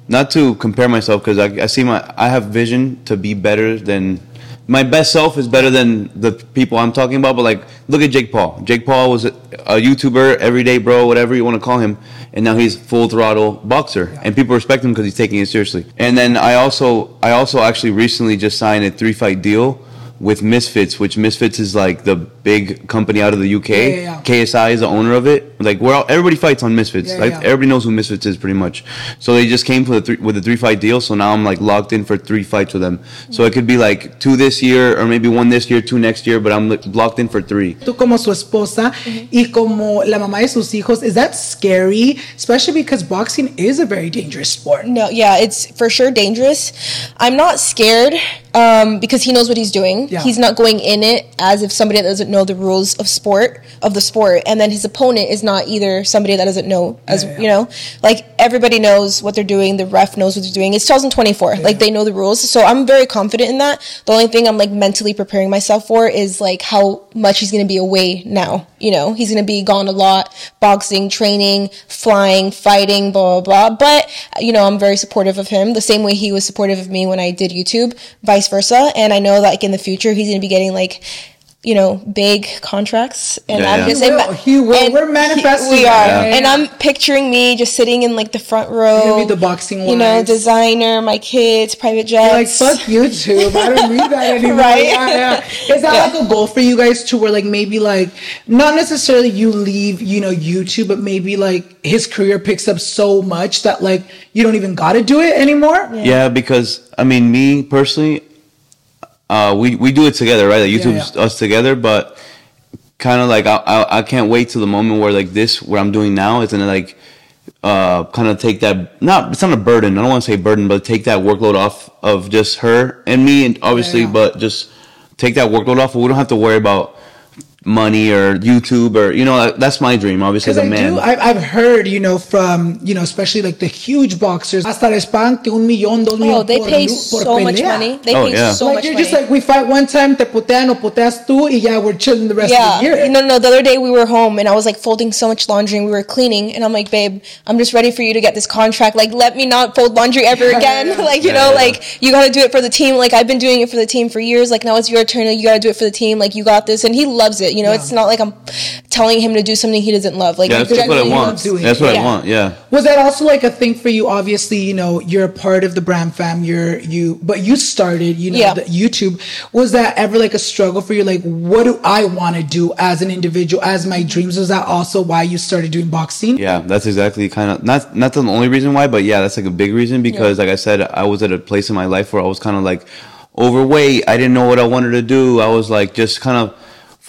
not to compare myself because I, I see my I have vision to be better than my best self is better than the people I'm talking about. But like, look at Jake Paul. Jake Paul was a, a YouTuber, everyday bro, whatever you want to call him, and now he's full throttle boxer, and people respect him because he's taking it seriously. And then I also I also actually recently just signed a three fight deal with Misfits, which Misfits is like the big company out of the UK. yeah, yeah. KSI is the owner of it. Like we're all, everybody fights on Misfits. Yeah, like yeah. everybody knows who Misfits is pretty much. So they just came for the three, with a three fight deal. So now I'm like locked in for three fights with them. So it could be like two this year or maybe one this year, two next year. But I'm like, locked in for three. Tú como su esposa y como la mamá de sus hijos, is that scary? Especially because boxing is a very dangerous sport. No, yeah, it's for sure dangerous. I'm not scared um, because he knows what he's doing. Yeah. He's not going in it as if somebody that doesn't know the rules of sport of the sport, and then his opponent is not either somebody that doesn't know as Yeah, yeah. you know. Like everybody knows what they're doing. The ref knows what they're doing. It's 2024. Like they know the rules, so I'm very confident in that. The only thing I'm like mentally preparing myself for is like how much he's going to be away now. You know, he's going to be gone a lot, boxing, training, flying, fighting, blah, blah, blah. But, you know, I'm very supportive of him the same way he was supportive of me when I did YouTube, vice versa. And I know that like in the future, he's going to be getting like, you know, big contracts. And Yeah, I'm yeah. just He will, he will. and We're manifesting we are. Yeah. And I'm picturing me just sitting in like the front row. You'll be the boxing You know, designer, my kids, private You're like, fuck YouTube. I don't need that anymore. Right? Yeah, yeah. Is that Yeah. like a goal for you guys to where like maybe like not necessarily you leave, you know, YouTube, but maybe like his career picks up so much that like you don't even gotta do it anymore? Yeah, because I mean, me personally, uh, we we do it together, right? Like YouTube's yeah. us together, but kind of like I, I I can't wait till the moment where like this what I'm doing now is gonna like uh kind of take that not it's not a burden I don't want to say burden but take that workload off of just her and me and obviously Yeah. but just take that workload off we don't have to worry about money or YouTube or you know that's my dream obviously as Because a I man do, I, I've heard, you know, from, you know, especially like the huge boxers, hasta les pagan que un millón, dos Oh, they por, pay por so much pelea. money. They Oh, pay yeah. so like much you're money. just like we fight one time, te putean o puteas tú, y yeah, we're chilling the rest yeah. of the year. No, no. The other day we were home and I was like folding so much laundry and we were cleaning and I'm like, babe, I'm just ready for you to get this contract. Like, let me not fold laundry ever again. like, you Yeah, know, yeah. like you got to do it for the team. Like I've been doing it for the team for years. Like now it's your turn. You got to do it for the team. Like you got this, and he loves it. You know, it's not like I'm telling him to do something he doesn't love. Like yeah he that's what I want that's what it. I want yeah Was that also like a thing for you? Obviously, you know, you're a part of the Bramty fam. You're you, but you started, you know, Yeah. the YouTube. Was that ever like a struggle for you? Like, what do I want to do as an individual, as my dreams? Was that also why you started doing boxing? Yeah, that's exactly kind of not not the only reason why, but yeah, that's like a big reason because, like I said, I was at a place in my life where I was kind of like overweight. I didn't know what I wanted to do. I was like just kind of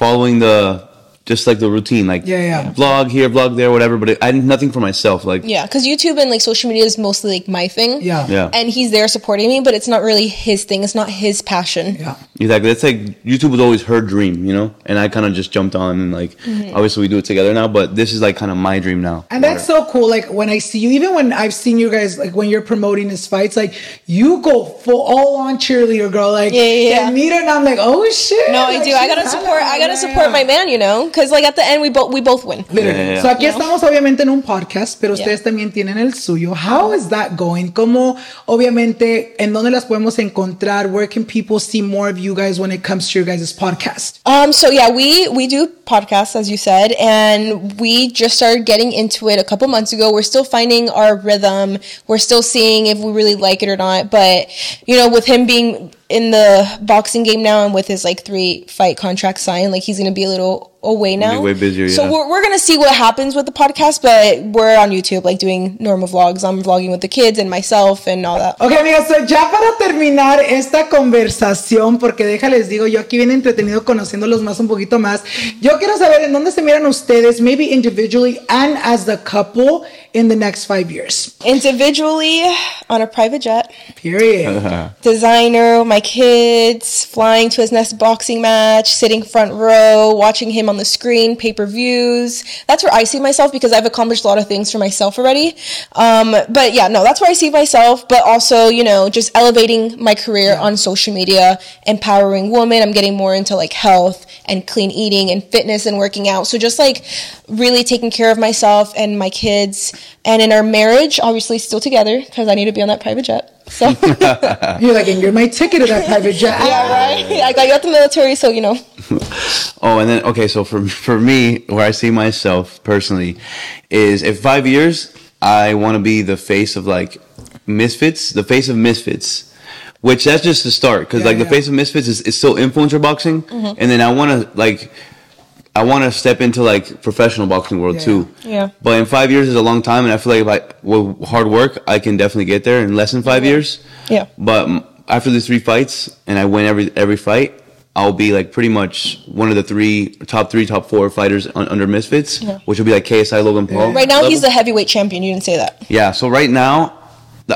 following the just like the routine, like Yeah, yeah. vlog here, vlog there, whatever. But it, I did nothing for myself. Like Yeah, because YouTube and like social media is mostly like my thing. Yeah. Yeah. And he's there supporting me, but it's not really his thing. It's not his passion. Yeah. exactly, that's like YouTube was always her dream, you know. And I kind of just jumped on and like Mm-hmm. obviously we do it together now, but this is like kind of my dream now. And that's so cool. Like when I see you, even when I've seen you guys, like when you're promoting his fights, like you go full all on cheerleader, girl. Like Yeah, yeah, yeah. and meet her, and I'm like, oh shit. No, I Like, do. I gotta support. I gotta support my man. You know, because like at the end, we both we both win. Literally. Yeah, yeah, yeah. So aquí estamos obviamente en un podcast, pero Yeah. ustedes también tienen el suyo. How is that going? ¿Cómo, obviamente, en dónde las podemos encontrar? Where can people see more of you guys when it comes to your guys' podcast? Um. So yeah, we we do podcasts as you said, and we just started getting into it a couple months ago. We're still finding our rhythm. We're still seeing if we really like it or not. But you know, with him being in the boxing game now and with his like three fight contract signed, like he's gonna be a little away now. way busier, So yeah. we're we're gonna see what happens with the podcast, but we're on YouTube, like doing normal vlogs. I'm vlogging with the kids and myself and all that. Ok, amigos, so ya para terminar esta conversación, porque déjales digo, yo aquí bien entretenido conociéndolos más un poquito más. Yo quiero saber en dónde se miran ustedes, maybe individually and as the couple in the next five years. Individually on a private jet. Period. designer, my kids, flying to his next boxing match, sitting front row, watching him on the screen, pay per views. That's where I see myself because I've accomplished a lot of things for myself already. Um, but yeah, no, that's where I see myself. But also, you know, just elevating my career on social media, empowering women. I'm getting more into like health and clean eating and fitness and working out. So just like really taking care of myself and my kids. And in our marriage, obviously still together because I need to be on that private jet. So. You're like, and you're my ticket to that private jet. Yeah, right. I got you out the military, so you know. Oh, and then okay, so for for me, where I see myself personally is if five years, I want to be the face of like Misfits, the face of Misfits, which that's just the start because Yeah, like the yeah. Mm-hmm. face of misfits is, is still influencer boxing and then i want to like i want to step into like professional boxing world Yeah. too Yeah. but in five years is a long time and i feel like if i with hard work i can definitely get there in less than five years Yeah. but after these three fights and i win every every fight I'll be like pretty much one of the three top three, top four fighters un- under Misfits, which will be like KSI Logan Paul. Right now, level. he's the heavyweight champion. You didn't say that. Yeah, so right now,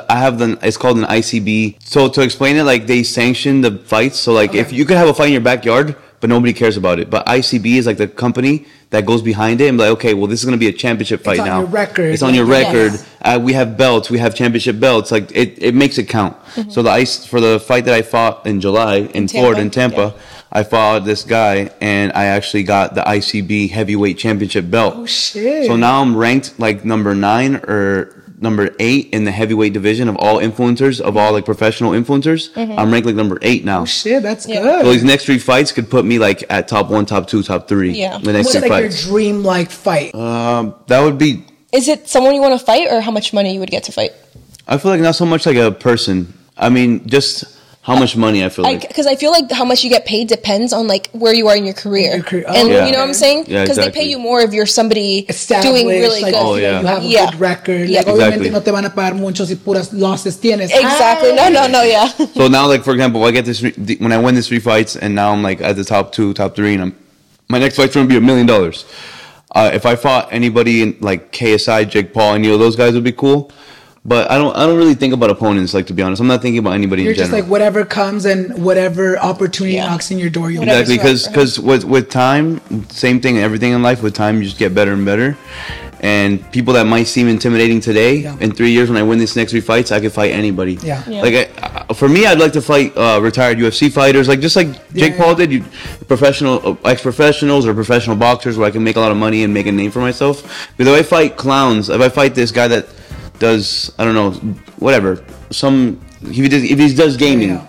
I have the it's called an ICB. So to explain it, like they sanction the fights. So like if you could have a fight in your backyard, but nobody cares about it. But ICB is like the company that goes behind it and be like, okay, well this is gonna be a championship fight on now. your record. It's on your Yes. record. Uh, we have belts. We have championship belts. Like it, it makes it count. So the ice for the fight that I fought in July in, Tampa, Florida in Tampa. yeah. I fought this guy and I actually got the ICB heavyweight championship belt. Oh shit. So now I'm ranked like number nine or number eight in the heavyweight division of all influencers, of all like professional influencers. Mm-hmm. I'm ranked like number eight now. Oh shit, that's Yeah. good. So these next three fights could put me like at top one, top two, top three. Yeah. The next What's three like your dream like fight? Um, that would be. Is it someone you want to fight, or how much money you would get to fight? I feel like not so much like a person. I mean, just how much money I feel like. Because I, feel like how much you get paid depends on like where you are in your career, Your career. and Oh, you know what I'm saying? Yeah, Because they pay you more if you're somebody doing really like, good. Oh, you yeah. you have a Yeah. good record. Yeah. Like, obviamente Exactly. no te van a pagar mucho si puras losses tienes. Exactly. No, no, no. Yeah. so now, like for example, I get this three- when I win these three fights, and now I'm like at the top two, top three, and I'm my next fight's gonna be a million dollars. Uh, if I fought anybody in like KSI, Jake Paul, any of those guys would be cool. But I don't, I don't really think about opponents. Like to be honest, I'm not thinking about anybody You're in just general. like whatever comes and whatever opportunity Yeah. knocks in your door, you'll Whatever. exactly because because with with time, same thing. Everything in life with time, you just get better and better. And people that might seem intimidating today, Yeah. in three years when I win these next three fights, I could fight anybody. Yeah. Yeah. Like I, I- for me, I'd like to fight uh, retired UFC fighters, like just like Jake Yeah, Paul did. You, professional, uh, ex-professionals or professional boxers, where I can make a lot of money and make a name for myself. But if I fight clowns, if I fight this guy that does, I don't know, whatever, some if he does, if he does gaming, Yeah.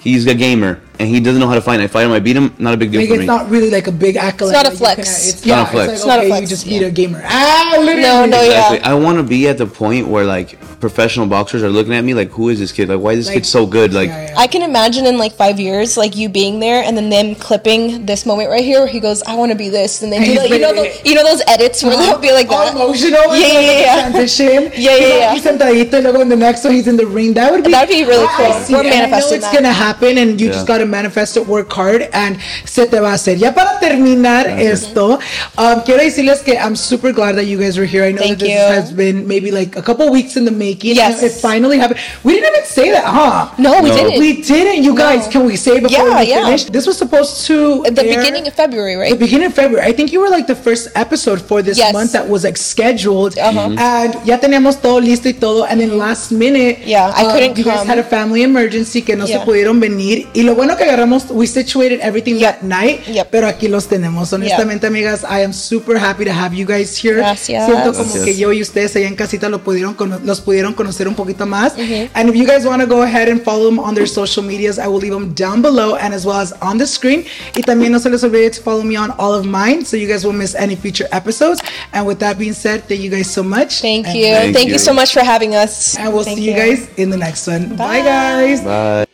he's a gamer and he doesn't know how to fight. And I fight him, I beat him. Not a big deal Like for it's me. not really like a big accolade. It's not a that you can- flex. It's, Not a flex. It's It's like, not a okay, you flex, just yeah. beat a gamer. Ah, literally. No, no, yeah. I want to be at the point where like professional boxers are looking at me like, who is this kid? Like, why is this Like- kid so good? Like, Yeah, yeah. I can imagine in like five years, like you being there, and then them clipping this moment right here. Where he goes, "I want to be this," and then do like, you know, the, you know those edits where they'll be like All that. emotional. Yeah, yeah, yeah. Transition. Yeah, yeah, yeah. He's sentadito, and luego in the next one he's in the ring. That would be. That'd be really cool. I see We're it, and I know it's that. gonna happen, and you Yeah. just gotta manifest it, work hard, and se te va a hacer. Ya para terminar esto, um, quiero decirles que I'm super glad that you guys were here. I know Thank that this you. has been maybe like a couple weeks in the making. Yes. It finally happened. We didn't even say that, huh? No, we No. didn't. We didn't. You guys, No. can we say before Yeah, we yeah. finish? This was supposed to At the air- beginning of February, right? the beginning of February. I think you were like the first episode for this Yes. month that was like scheduled. Uh-huh. Mhm. And ya teníamos todo listo y todo. And then last minute, Yeah, I um, couldn't You guys had a family emergency que no Yeah. se pudieron venir. Y lo bueno que agarramos, we situated everything that night. Yep. Pero aquí los tenemos. Honestamente, amigas, I am super happy to have you guys here. Gracias. Siento como Gracias. que yo y ustedes allá en casita lo pudieron los pudieron conocer un poquito más. Mm-hmm. And if you guys want to go ahead and follow them on their social medias, I will leave them down below and as well as on the screen. Y también no se les olvide to follow me on all of mine so you guys won't miss any future episodes. And with that being said, thank you guys so much. Thank you. Thank Thank, you. you. so much for having us. And we'll Thank see you guys in the next one. Bye, Bye. guys. bye.